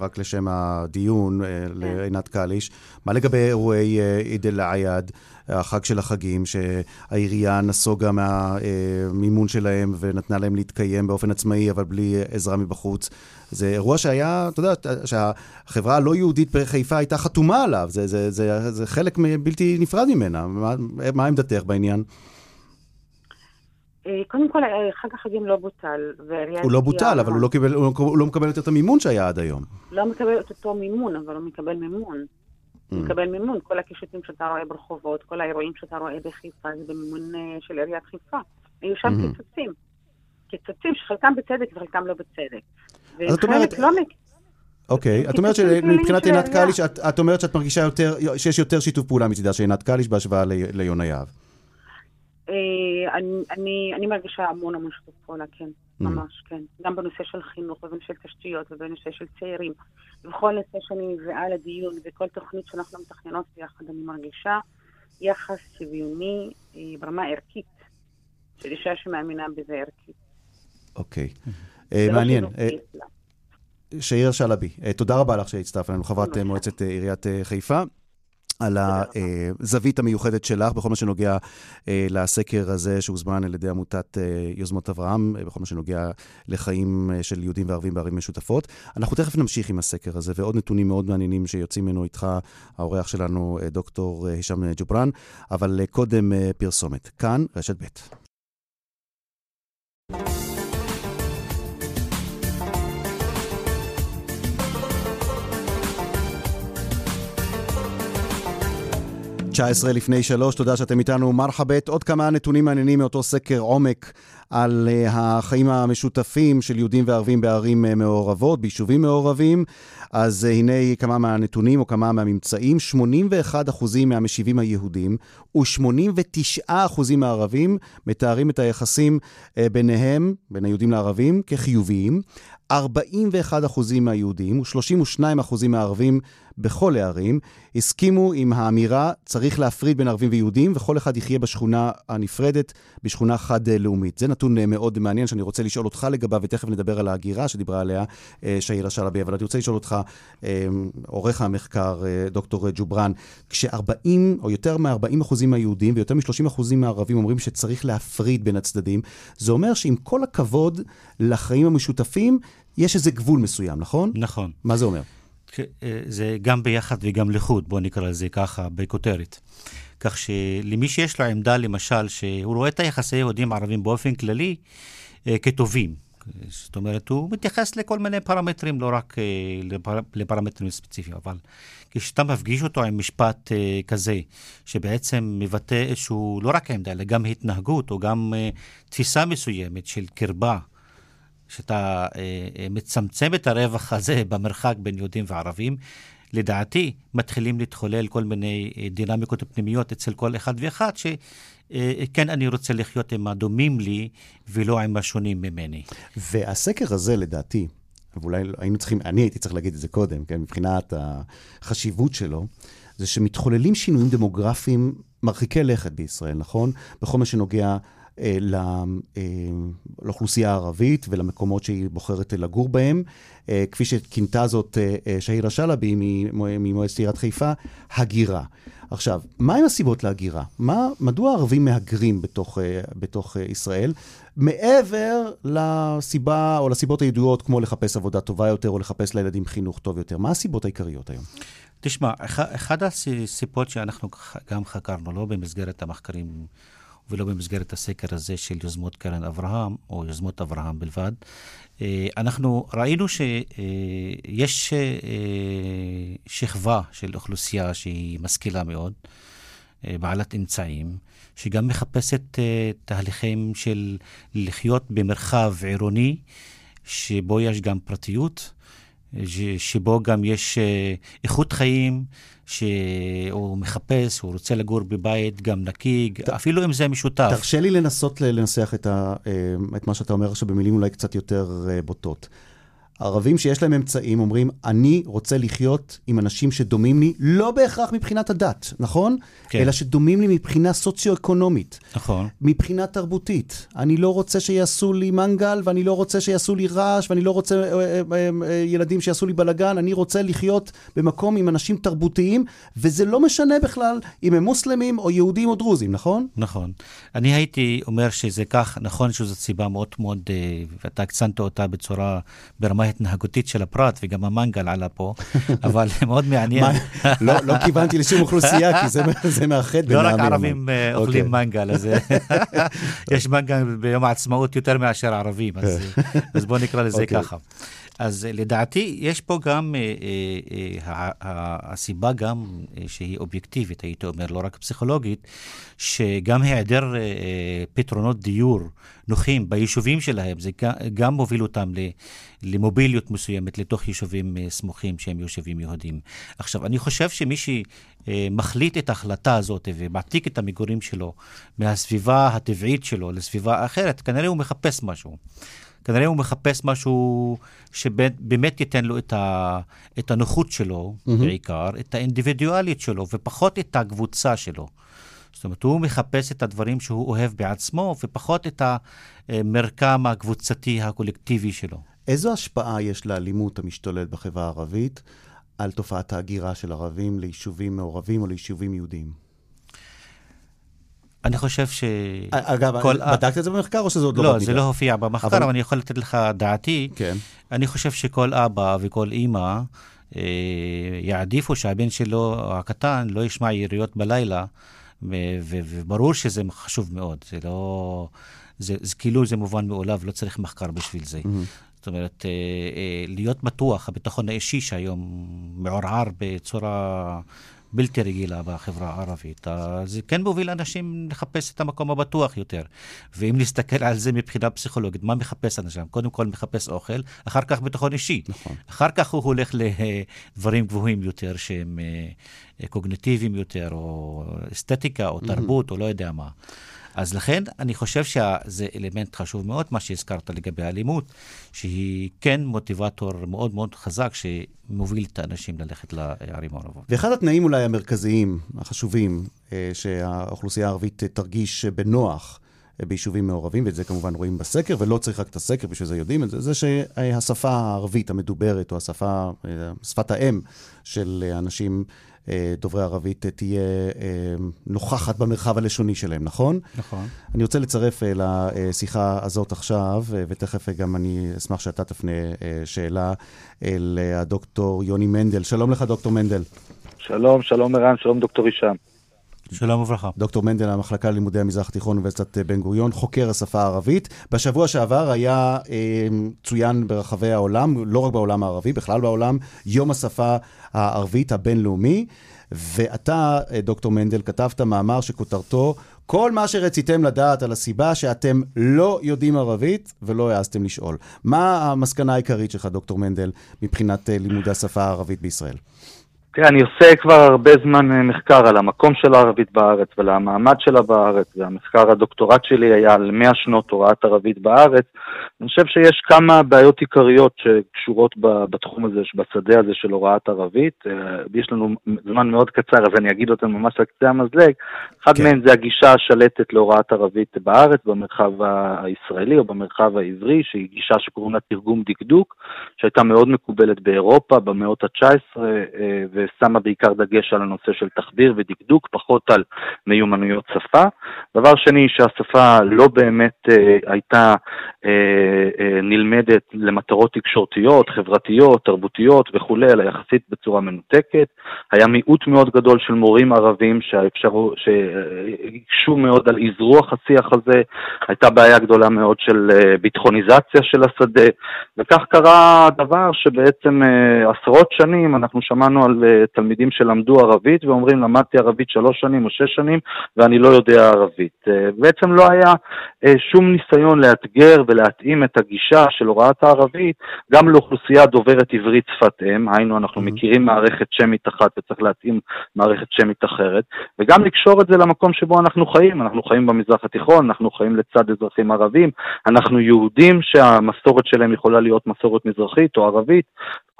רק לשם הדיון uh, לעינת קליש. מה לגבי אירועי עיד אל-עייד? החג של החגים, שהעירייה נסוגה מהמימון שלהם ונתנה להם להתקיים באופן עצמאי, אבל בלי עזרה מבחוץ. זה אירוע שהיה, אתה יודע, שהחברה הלא יהודית בחיפה הייתה חתומה עליו, זה, זה, זה, זה חלק בלתי נפרד ממנה. מה, מה עמדתך בעניין? אה, קודם כל, אה, חג החגים לא בוטל. הוא לא בוטל, אבל הוא לא, קיבל, הוא לא מקבל יותר את המימון שהיה עד היום. לא מקבל את אותו מימון, אבל הוא מקבל מימון. Mm. מקבל מימון. כל הקישוטים שאתה רואה ברחובות, כל האירועים שאתה רואה בחיפה, זה במימון אה, של עיריית חיפה. היו שם mm-hmm. קיצוצים. קיצוצים שחלקם בצדק וחלקם לא בצדק. אז את אומרת... לא אוקיי, את אומרת שמבחינת עינת קליש, את אומרת שאת מרגישה יותר, שיש יותר שיתוף פעולה מצידה של עינת קליש בהשוואה ליונה יהב. אה, אני מרגישה המון המון שיתוף פעולה, כן. Mm. ממש, כן. גם בנושא של חינוך ובנושא של תשתיות ובנושא של צעירים. ובכל נושא שאני מביאה לדיון וכל תוכנית שאנחנו מתכננות ביחד, אני מרגישה יחס שוויוני אה, ברמה ערכית, של אישה שמאמינה בזה ערכית. אוקיי. אה, לא מעניין. אה, שאיר שלבי, תודה רבה לך שהצטרפת אלינו, חברת מועצת עיריית חיפה. על הזווית המיוחדת שלך בכל מה שנוגע אה, לסקר הזה שהוזמן על ידי עמותת אה, יוזמות אברהם, אה, בכל מה שנוגע לחיים של יהודים וערבים בערים משותפות. אנחנו תכף נמשיך עם הסקר הזה ועוד נתונים מאוד מעניינים שיוצאים ממנו איתך, האורח שלנו, דוקטור הישאם ג'ובראן, אבל קודם פרסומת. כאן, רשת ב'. 19 לפני 3, תודה שאתם איתנו. מרחבת, עוד כמה נתונים מעניינים מאותו סקר עומק על uh, החיים המשותפים של יהודים וערבים בערים uh, מעורבות, ביישובים מעורבים. אז uh, הנה כמה מהנתונים או כמה מהממצאים. 81% מהמשיבים היהודים ו-89% מהערבים מתארים את היחסים ביניהם, בין היהודים לערבים, כחיוביים. 41% מהיהודים ו-32% מהערבים בכל הערים הסכימו עם האמירה, צריך להפריד בין ערבים ויהודים, וכל אחד יחיה בשכונה הנפרדת, בשכונה חד-לאומית. זה נתון אה, מאוד מעניין שאני רוצה לשאול אותך לגביו, ותכף נדבר על ההגירה שדיברה עליה אה, שהירה שלבי, אבל אני רוצה לשאול אותך, אה, עורך המחקר, דוקטור ג'ובראן, כש-40 או יותר מ-40% מהיהודים ויותר מ-30% מהערבים אומרים שצריך להפריד בין הצדדים, זה אומר שעם כל הכבוד לחיים המשותפים, יש איזה גבול מסוים, נכון? נכון. מה זה אומר? אה, זה גם ביחד וגם לחוד, בואו נקרא לזה ככה, בכותרת. כך שלמי שיש לו עמדה, למשל, שהוא רואה את היחסי יהודים-ערבים באופן כללי אה, כטובים. זאת אומרת, הוא מתייחס לכל מיני פרמטרים, לא רק אה, לפר, לפרמטרים ספציפיים, אבל כשאתה מפגיש אותו עם משפט כזה, שבעצם מבטא איזשהו, לא רק עמדה, אלא גם התנהגות, או גם תפיסה מסוימת של קרבה שאתה אה, אה, מצמצם את הרווח הזה במרחק בין יהודים וערבים, לדעתי מתחילים להתחולל כל מיני אה, דינמיקות פנימיות אצל כל אחד ואחד, שכן אני רוצה לחיות עם הדומים לי ולא עם השונים ממני. והסקר הזה, לדעתי, ואולי היינו צריכים, אני הייתי צריך להגיד את זה קודם, כן, מבחינת החשיבות שלו, זה שמתחוללים שינויים דמוגרפיים מרחיקי לכת בישראל, נכון? בכל מה שנוגע לאוכלוסייה הערבית ולמקומות שהיא בוחרת לגור בהם. אה, כפי שכינתה זאת שהירה שלבי ממועצת עיריית חיפה, הגירה. עכשיו, מהם הסיבות להגירה? מה, מדוע הערבים מהגרים בתוך, בתוך ישראל, מעבר לסיבה או לסיבות הידועות כמו לחפש עבודה טובה יותר או לחפש לילדים חינוך טוב יותר? מה הסיבות העיקריות היום? תשמע, אחד הסיבות שאנחנו גם חקרנו, לא במסגרת המחקרים ולא במסגרת הסקר הזה של יוזמות קרן אברהם, או יוזמות אברהם בלבד. אה, אנחנו ראינו שיש אה, שכבה של אוכלוסייה שהיא משכילה מאוד, אה, בעלת אמצעים, שגם מחפשת תהליכים של לחיות במרחב עירוני, שבו יש גם פרטיות, שבו גם יש איכות חיים, שהוא מחפש, הוא רוצה לגור בבית גם נקי, ת... אפילו אם זה משותף. תרשה לי לנסות לנסח את, ה, אה, את מה שאתה אומר עכשיו במילים אולי קצת יותר אה, בוטות. ערבים שיש להם אמצעים אומרים, אני רוצה לחיות עם אנשים שדומים לי, לא בהכרח מבחינת הדת, נכון? כן. אלא שדומים לי מבחינה סוציו-אקונומית. נכון. מבחינה תרבותית. אני לא רוצה שיעשו לי מנגל, ואני לא רוצה שיעשו לי רעש, ואני לא רוצה אה, אה, אה, ילדים שיעשו לי בלאגן, אני רוצה לחיות במקום עם אנשים תרבותיים, וזה לא משנה בכלל אם הם מוסלמים או יהודים או דרוזים, נכון? נכון. אני הייתי אומר שזה כך, נכון שזו סיבה מאוד מאוד, ואתה הקצנת אותה בצורה, ברמה ההתנהגותית של הפרט, וגם המנגל עלה פה, [laughs] אבל מאוד מעניין. לא, לא כיוונתי לשום אוכלוסייה, כי זה מאחד בין העמים. לא רק ערבים אה, אוכלים אוקיי. מנגל, אז [laughs] יש מנגל ביום העצמאות יותר מאשר ערבים, אז [laughs] בואו נקרא לזה אוקיי. ככה. אז לדעתי, יש פה גם, אה, אה, אה, הסיבה גם אה, שהיא אובייקטיבית, הייתי אומר, לא רק פסיכולוגית, שגם היעדר אה, אה, פתרונות דיור נוחים ביישובים שלהם, זה גם מוביל אותם למוביליות מסוימת לתוך יישובים אה, סמוכים שהם יישובים יהודים. עכשיו, אני חושב שמי שמחליט את ההחלטה הזאת ומעתיק את המגורים שלו מהסביבה הטבעית שלו לסביבה אחרת, כנראה הוא מחפש משהו. כנראה הוא מחפש משהו שבאמת ייתן לו את, ה, את הנוחות שלו, mm-hmm. בעיקר, את האינדיבידואלית שלו, ופחות את הקבוצה שלו. זאת אומרת, הוא מחפש את הדברים שהוא אוהב בעצמו, ופחות את המרקם הקבוצתי הקולקטיבי שלו. איזו השפעה יש לאלימות המשתוללת בחברה הערבית על תופעת ההגירה של ערבים ליישובים מעורבים או ליישובים יהודיים? אני חושב ש... אגב, כל... בדקת את זה במחקר או שזה עוד לא לא, זה לא הופיע במחקר, אבל... אבל אני יכול לתת לך דעתי. כן. אני חושב שכל אבא וכל אימא אה, יעדיפו שהבן שלו הקטן לא ישמע יריות בלילה, וברור שזה חשוב מאוד. זה לא... זה, זה כאילו זה מובן מאליו, לא צריך מחקר בשביל זה. Mm-hmm. זאת אומרת, אה, אה, להיות בטוח, הביטחון האישי שהיום מעורער בצורה בלתי רגילה בחברה הערבית. זה כן מוביל אנשים לחפש את המקום הבטוח יותר. ואם נסתכל על זה מבחינה פסיכולוגית, מה מחפש אנשים? קודם כל מחפש אוכל, אחר כך ביטחון אישי. נכון. אחר כך הוא הולך לדברים גבוהים יותר, שהם אה, קוגניטיביים יותר, או אסתטיקה, או תרבות, או לא יודע מה. אז לכן אני חושב שזה אלמנט חשוב מאוד, מה שהזכרת לגבי האלימות, שהיא כן מוטיבטור מאוד מאוד חזק שמוביל את האנשים ללכת לערים מעורבות. ואחד התנאים אולי המרכזיים, החשובים, אה, שהאוכלוסייה הערבית תרגיש בנוח, אה, ביישובים מעורבים, ואת זה כמובן רואים בסקר, ולא צריך רק את הסקר, בשביל זה יודעים את זה, זה שהשפה הערבית המדוברת, או השפה, אה, שפת האם של אנשים דוברי ערבית תהיה אה, נוכחת במרחב הלשוני שלהם, נכון? נכון. אני רוצה לצרף אה, לשיחה הזאת עכשיו, ותכף גם אני אשמח שאתה תפנה שאלה אל הדוקטור יוני מנדל. שלום לך, דוקטור מנדל. שלום, שלום ערן, שלום דוקטור הישאם. שלום וברכה. דוקטור מנדל, המחלקה ללימודי המזרח התיכון באוניברסיטת בן גוריון, חוקר השפה הערבית. בשבוע שעבר היה אה, צוין ברחבי העולם, לא רק בעולם הערבי, בכלל בעולם, יום השפה הערבית הבינלאומי. ואתה, אה, דוקטור מנדל, כתבת מאמר שכותרתו כל מה שרציתם לדעת על הסיבה שאתם לא יודעים ערבית ולא העזתם לשאול. מה המסקנה העיקרית שלך, דוקטור מנדל, מבחינת אה, לימודי השפה הערבית בישראל? תראה, אני עושה כבר הרבה זמן אה, מחקר על המקום של הערבית בארץ ועל המעמד שלה בארץ, והמחקר הדוקטורט שלי היה על 100 שנות הוראת ערבית בארץ. אני חושב שיש כמה בעיות עיקריות שקשורות בתחום הזה, בשדה הזה של הוראת ערבית. אה, יש לנו זמן מאוד קצר, אז אני אגיד אותם ממש על קצה המזלג. אחד כן. מהם זה הגישה השלטת להוראת ערבית בארץ, במרחב הישראלי או במרחב העברי, שהיא גישה שקוראים לה תרגום דקדוק, שהייתה מאוד מקובלת באירופה במאות ה-19, ושמה בעיקר דגש על הנושא של תחביר ודקדוק, פחות על מיומנויות שפה. דבר שני, שהשפה לא באמת אה, הייתה אה, אה, נלמדת למטרות תקשורתיות, חברתיות, תרבותיות וכולי, אלא יחסית בצורה מנותקת. היה מיעוט מאוד גדול של מורים ערבים שהקשו מאוד על אזרוח השיח הזה, הייתה בעיה גדולה מאוד של אה, ביטחוניזציה של השדה, וכך קרה דבר שבעצם אה, עשרות שנים אנחנו שמענו על אה, תלמידים שלמדו ערבית ואומרים למדתי ערבית שלוש שנים או שש שנים ואני לא יודע ערבית. אה, בעצם לא היה אה, שום ניסיון לאתגר ולהתאים את הגישה של הוראת הערבית גם לאוכלוסייה דוברת עברית שפת אם, היינו אנחנו mm-hmm. מכירים מערכת שמית אחת וצריך להתאים מערכת שמית אחרת, וגם לקשור את זה למקום שבו אנחנו חיים, אנחנו חיים במזרח התיכון, אנחנו חיים לצד אזרחים ערבים, אנחנו יהודים שהמסורת שלהם יכולה להיות מסורת מזרחית או ערבית,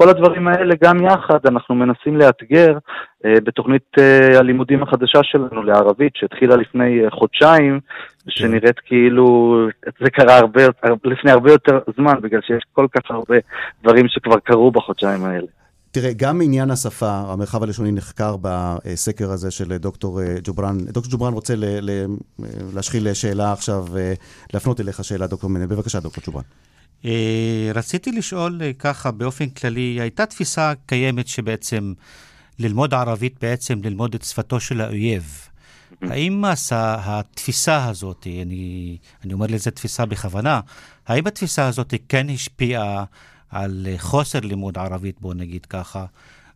כל הדברים האלה גם יחד אנחנו מנסים לאתגר אה, בתוכנית אה, הלימודים החדשה שלנו לערבית שהתחילה לפני אה, חודשיים, כן. שנראית כאילו זה קרה הרבה, לפני הרבה יותר זמן בגלל שיש כל כך הרבה דברים שכבר קרו בחודשיים האלה. תראה, גם עניין השפה, המרחב הלשוני נחקר בסקר הזה של דוקטור ג'ובראן. דוקטור ג'ובראן רוצה ל- ל- להשחיל שאלה עכשיו, להפנות אליך שאלה, דוקטור מנהל. בבקשה, דוקטור ג'ובראן. אה, רציתי לשאול אה, ככה, באופן כללי, הייתה תפיסה קיימת שבעצם ללמוד ערבית בעצם ללמוד את שפתו של האויב. האם התפיסה הזאת, אני, אני אומר לזה תפיסה בכוונה, האם התפיסה הזאת כן השפיעה על חוסר לימוד ערבית, בוא נגיד ככה,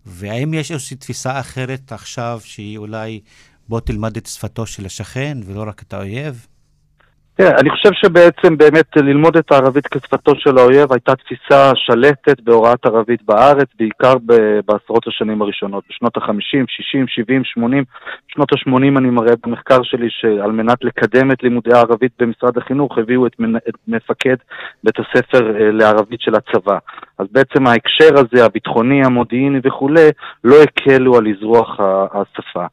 והאם יש איזושהי תפיסה אחרת עכשיו שהיא אולי בוא תלמד את שפתו של השכן ולא רק את האויב? כן, אני חושב שבעצם באמת ללמוד את הערבית כשפתו של האויב הייתה תפיסה שלטת בהוראת ערבית בארץ, בעיקר בעשרות השנים הראשונות, בשנות ה-50, 60, 70, 80, שנות ה-80 אני מראה במחקר שלי שעל מנת לקדם את לימודי הערבית במשרד החינוך הביאו את, את מפקד בית הספר אה, לערבית של הצבא. אז בעצם ההקשר הזה, הביטחוני, המודיעיני וכולי, לא הקלו על אזרוח השפה.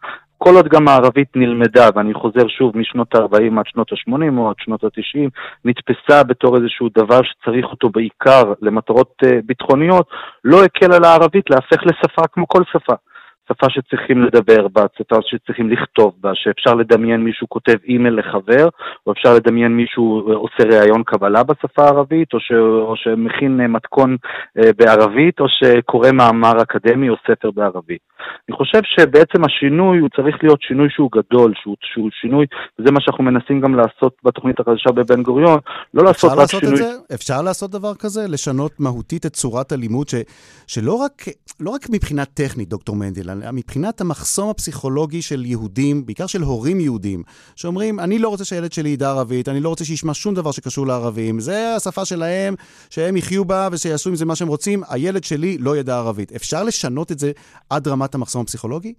כל עוד גם הערבית נלמדה, ואני חוזר שוב משנות ה-40 עד שנות ה-80 או עד שנות ה-90, נתפסה בתור איזשהו דבר שצריך אותו בעיקר למטרות uh, ביטחוניות, לא הקל על הערבית להפך לשפה כמו כל שפה. שפה שצריכים לדבר בה, שפה שצריכים לכתוב בה, שאפשר לדמיין מישהו כותב אימייל לחבר, או אפשר לדמיין מישהו אה, עושה ראיון קבלה בשפה הערבית, או, ש, או שמכין אה, מתכון בערבית, או שקורא מאמר אקדמי או ספר בערבית. אני חושב שבעצם השינוי הוא צריך להיות שינוי שהוא גדול, שהוא, שהוא שינוי, וזה מה שאנחנו מנסים גם לעשות בתוכנית החדשה בבן גוריון, לא לעשות רק לעשות שינוי... את זה? אפשר לעשות דבר כזה? לשנות מהותית את צורת הלימוד, ש, שלא רק, לא רק מבחינה טכנית, דוקטור מנדל, מבחינת המחסום הפסיכולוגי של יהודים, בעיקר של הורים יהודים, שאומרים, אני לא רוצה שהילד שלי ידע ערבית, אני לא רוצה שישמע שום דבר שקשור לערבים, זה השפה שלהם, שהם יחיו בה ושיעשו עם זה מה שהם רוצים, הילד שלי לא ידע ערבית. אפשר לשנות את זה עד רמת המחסום הפסיכולוגי?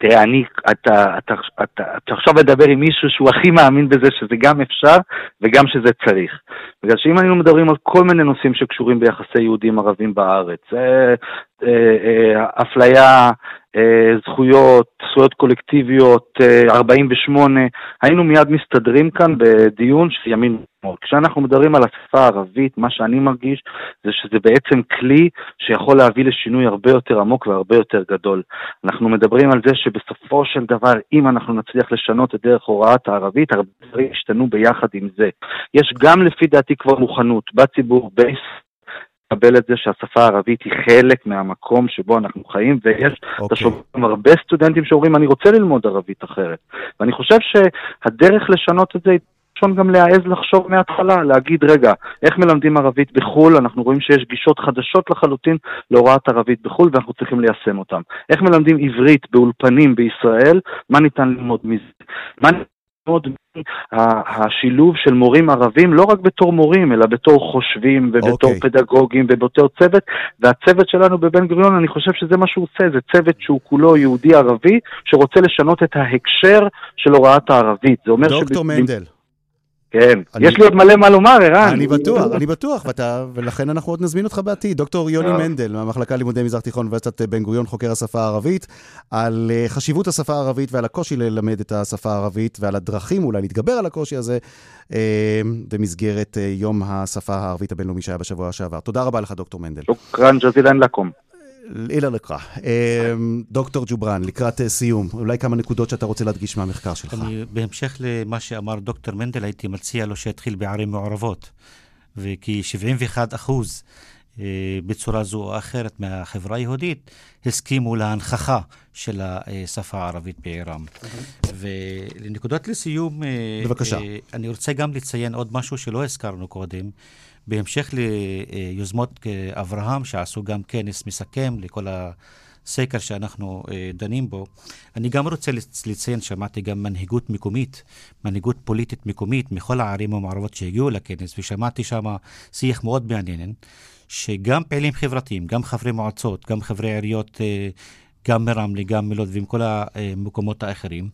תראה, אני, אתה, אתה, אתה, אתה עכשיו מדבר עם מישהו שהוא הכי מאמין בזה שזה גם אפשר וגם שזה צריך. בגלל שאם היינו מדברים על כל מיני נושאים שקשורים ביחסי יהודים ערבים בארץ, אה, אפליה, אה, זכויות, זכויות קולקטיביות, 48, היינו מיד מסתדרים כאן בדיון של ימין ושמאל. כשאנחנו מדברים על השפה הערבית, מה שאני מרגיש זה שזה בעצם כלי שיכול להביא לשינוי הרבה יותר עמוק והרבה יותר גדול. אנחנו מדברים על זה שבסופו של דבר, אם אנחנו נצליח לשנות את דרך הוראת הערבית, הרבה דברים ישתנו ביחד עם זה. יש גם לפי דעתי כבר מוכנות בציבור, בישראל. לקבל את זה שהשפה הערבית היא חלק מהמקום שבו אנחנו חיים, ויש, okay. אתה אוקיי. שומע הרבה סטודנטים שאומרים, אני רוצה ללמוד ערבית אחרת. ואני חושב שהדרך לשנות את זה היא ראשון גם להעז לחשוב מההתחלה, להגיד, רגע, איך מלמדים ערבית בחו"ל? אנחנו רואים שיש גישות חדשות לחלוטין להוראת ערבית בחו"ל ואנחנו צריכים ליישם אותן. איך מלמדים עברית באולפנים בישראל? מה ניתן ללמוד מזה? מה ללמוד השילוב של מורים ערבים, לא רק בתור מורים, אלא בתור חושבים ובתור okay. אוקיי. פדגוגים ובתור צוות, והצוות שלנו בבן גוריון, אני חושב שזה מה שהוא עושה, זה צוות שהוא כולו יהודי-ערבי, שרוצה לשנות את ההקשר של הוראת הערבית. זה אומר דוקטור שב... מנדל. כן, אני- יש לי עוד מלא מה לומר, ערן. אני בטוח, אני בטוח, ואתה, ולכן אנחנו עוד נזמין אותך בעתיד. דוקטור יוני טוב. מנדל, מהמחלקה ללימודי מזרח תיכון באוניברסיטת בן גוריון, חוקר השפה הערבית, על אה, חשיבות השפה הערבית ועל הקושי ללמד את השפה הערבית, ועל הדרכים אולי להתגבר על הקושי הזה אה, במסגרת אה, יום השפה הערבית הבינלאומי שהיה בשבוע שעבר. תודה רבה לך, דוקטור מנדל. שוכרן ג'זילן לקום. אילה לקרא. אה, דוקטור ג'ובראן, לקראת אה, סיום, אולי כמה נקודות שאתה רוצה להדגיש מהמחקר שלך. אני, בהמשך למה שאמר דוקטור מנדל, הייתי מציע לו שיתחיל בערים מעורבות. וכי 71 אחוז אה, בצורה זו או אחרת מהחברה היהודית הסכימו להנכחה של השפה הערבית בעירם. ולנקודות לסיום, אה, בבקשה. אני רוצה גם לציין עוד משהו שלא הזכרנו קודם. בהמשך ליוזמות אה, אברהם, שעשו גם כנס מסכם לכל הסקר שאנחנו אה, דנים בו, אני גם רוצה לצ- לציין, שמעתי גם מנהיגות מקומית, מנהיגות פוליטית מקומית מכל הערים המעורבות שהגיעו לכנס, ושמעתי שם שיח מאוד מעניין, שגם פעילים חברתיים, גם חברי מועצות, גם חברי עיריות, אה, גם מרמלה, גם מלוד ומכל המקומות האחרים,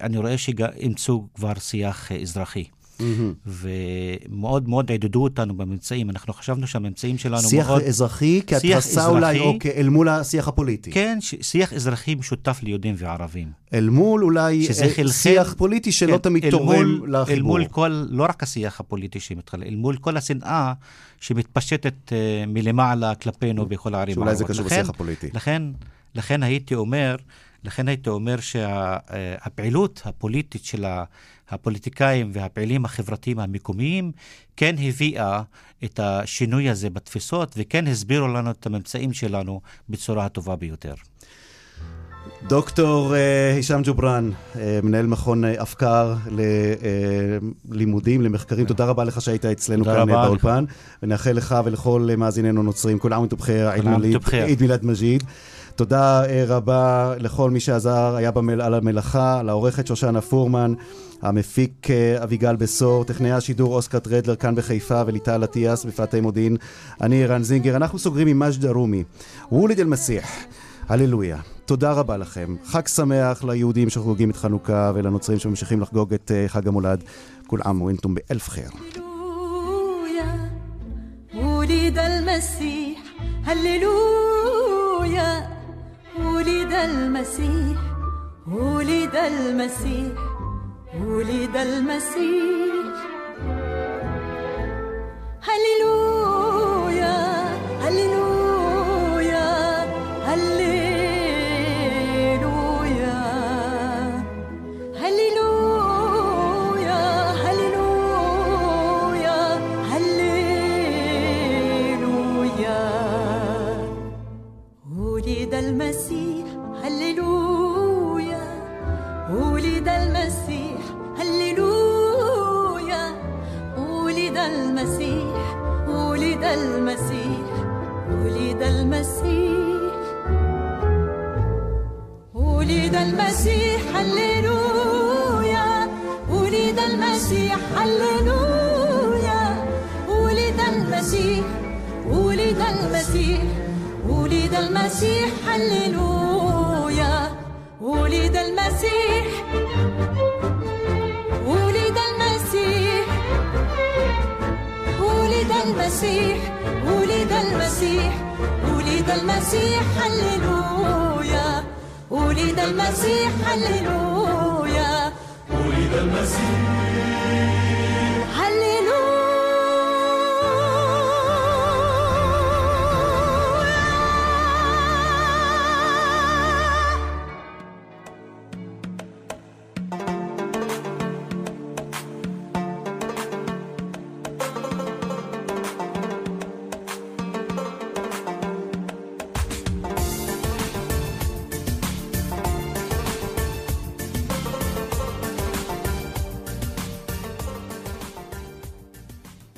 אני רואה שאימצו כבר שיח אזרחי. מהמם. ומאוד מאוד עודדו אותנו בממצאים. אנחנו חשבנו שהממצאים שלנו שיח מאוד... אזרחי שיח כהתרסה אולי, אזרחי. או כאל מול השיח הפוליטי. כן, ש- שיח אזרחי משותף ליהודים וערבים. אל מול אולי אה, חלחל- שיח פוליטי שלא כן, תמיד אל תורם מול- אל לחיבור. מול כל, לא רק השיח הפוליטי שמתחולל, אל מול כל השנאה שמתפשטת אה, מלמעלה כלפינו בכל הערים שאולי זה. קשור לכן- בשיח הפוליטי. לכן, לכן הייתי אומר, לכן הייתי אומר שהפעילות הפוליטית של הפוליטיקאים והפעילים החברתיים המקומיים כן הביאה את השינוי הזה בתפיסות וכן הסבירו לנו את הממצאים שלנו בצורה הטובה ביותר. דוקטור אה, הישאם ג'ובראן, אה, מנהל מכון אה, אפקר ללימודים, למחקרים, תודה רבה לך שהיית אצלנו כאן. באולפן, ונאחל לך ולכל מאזיננו הנוצרים, כול עאם ובחיר, עיד מילד מג'יד. תודה רבה לכל מי שעזר, היה. על המלאכה, לעורכת שושנה פורמן, המפיק אה, אביגל בשור, טכנאי השידור אוסקר טרדלר כאן בחיפה וליטל אטיאס בפאתי מודיעין. אני ערן זינגר, אנחנו סוגרים עם מג'ד ארומי. ווליד אל-מסיח, הללויה. תודה רבה לכם. חג שמח ליהודים שחוגגים את חנוכה ולנוצרים שממשיכים לחגוג את אה, חג המולד. כול עאם ואנתום באלף חיר. هللويا ولد المسيح هللويا ولد المسيح ولد المسيح ولد المسيح. هللويا هللويا هللويا.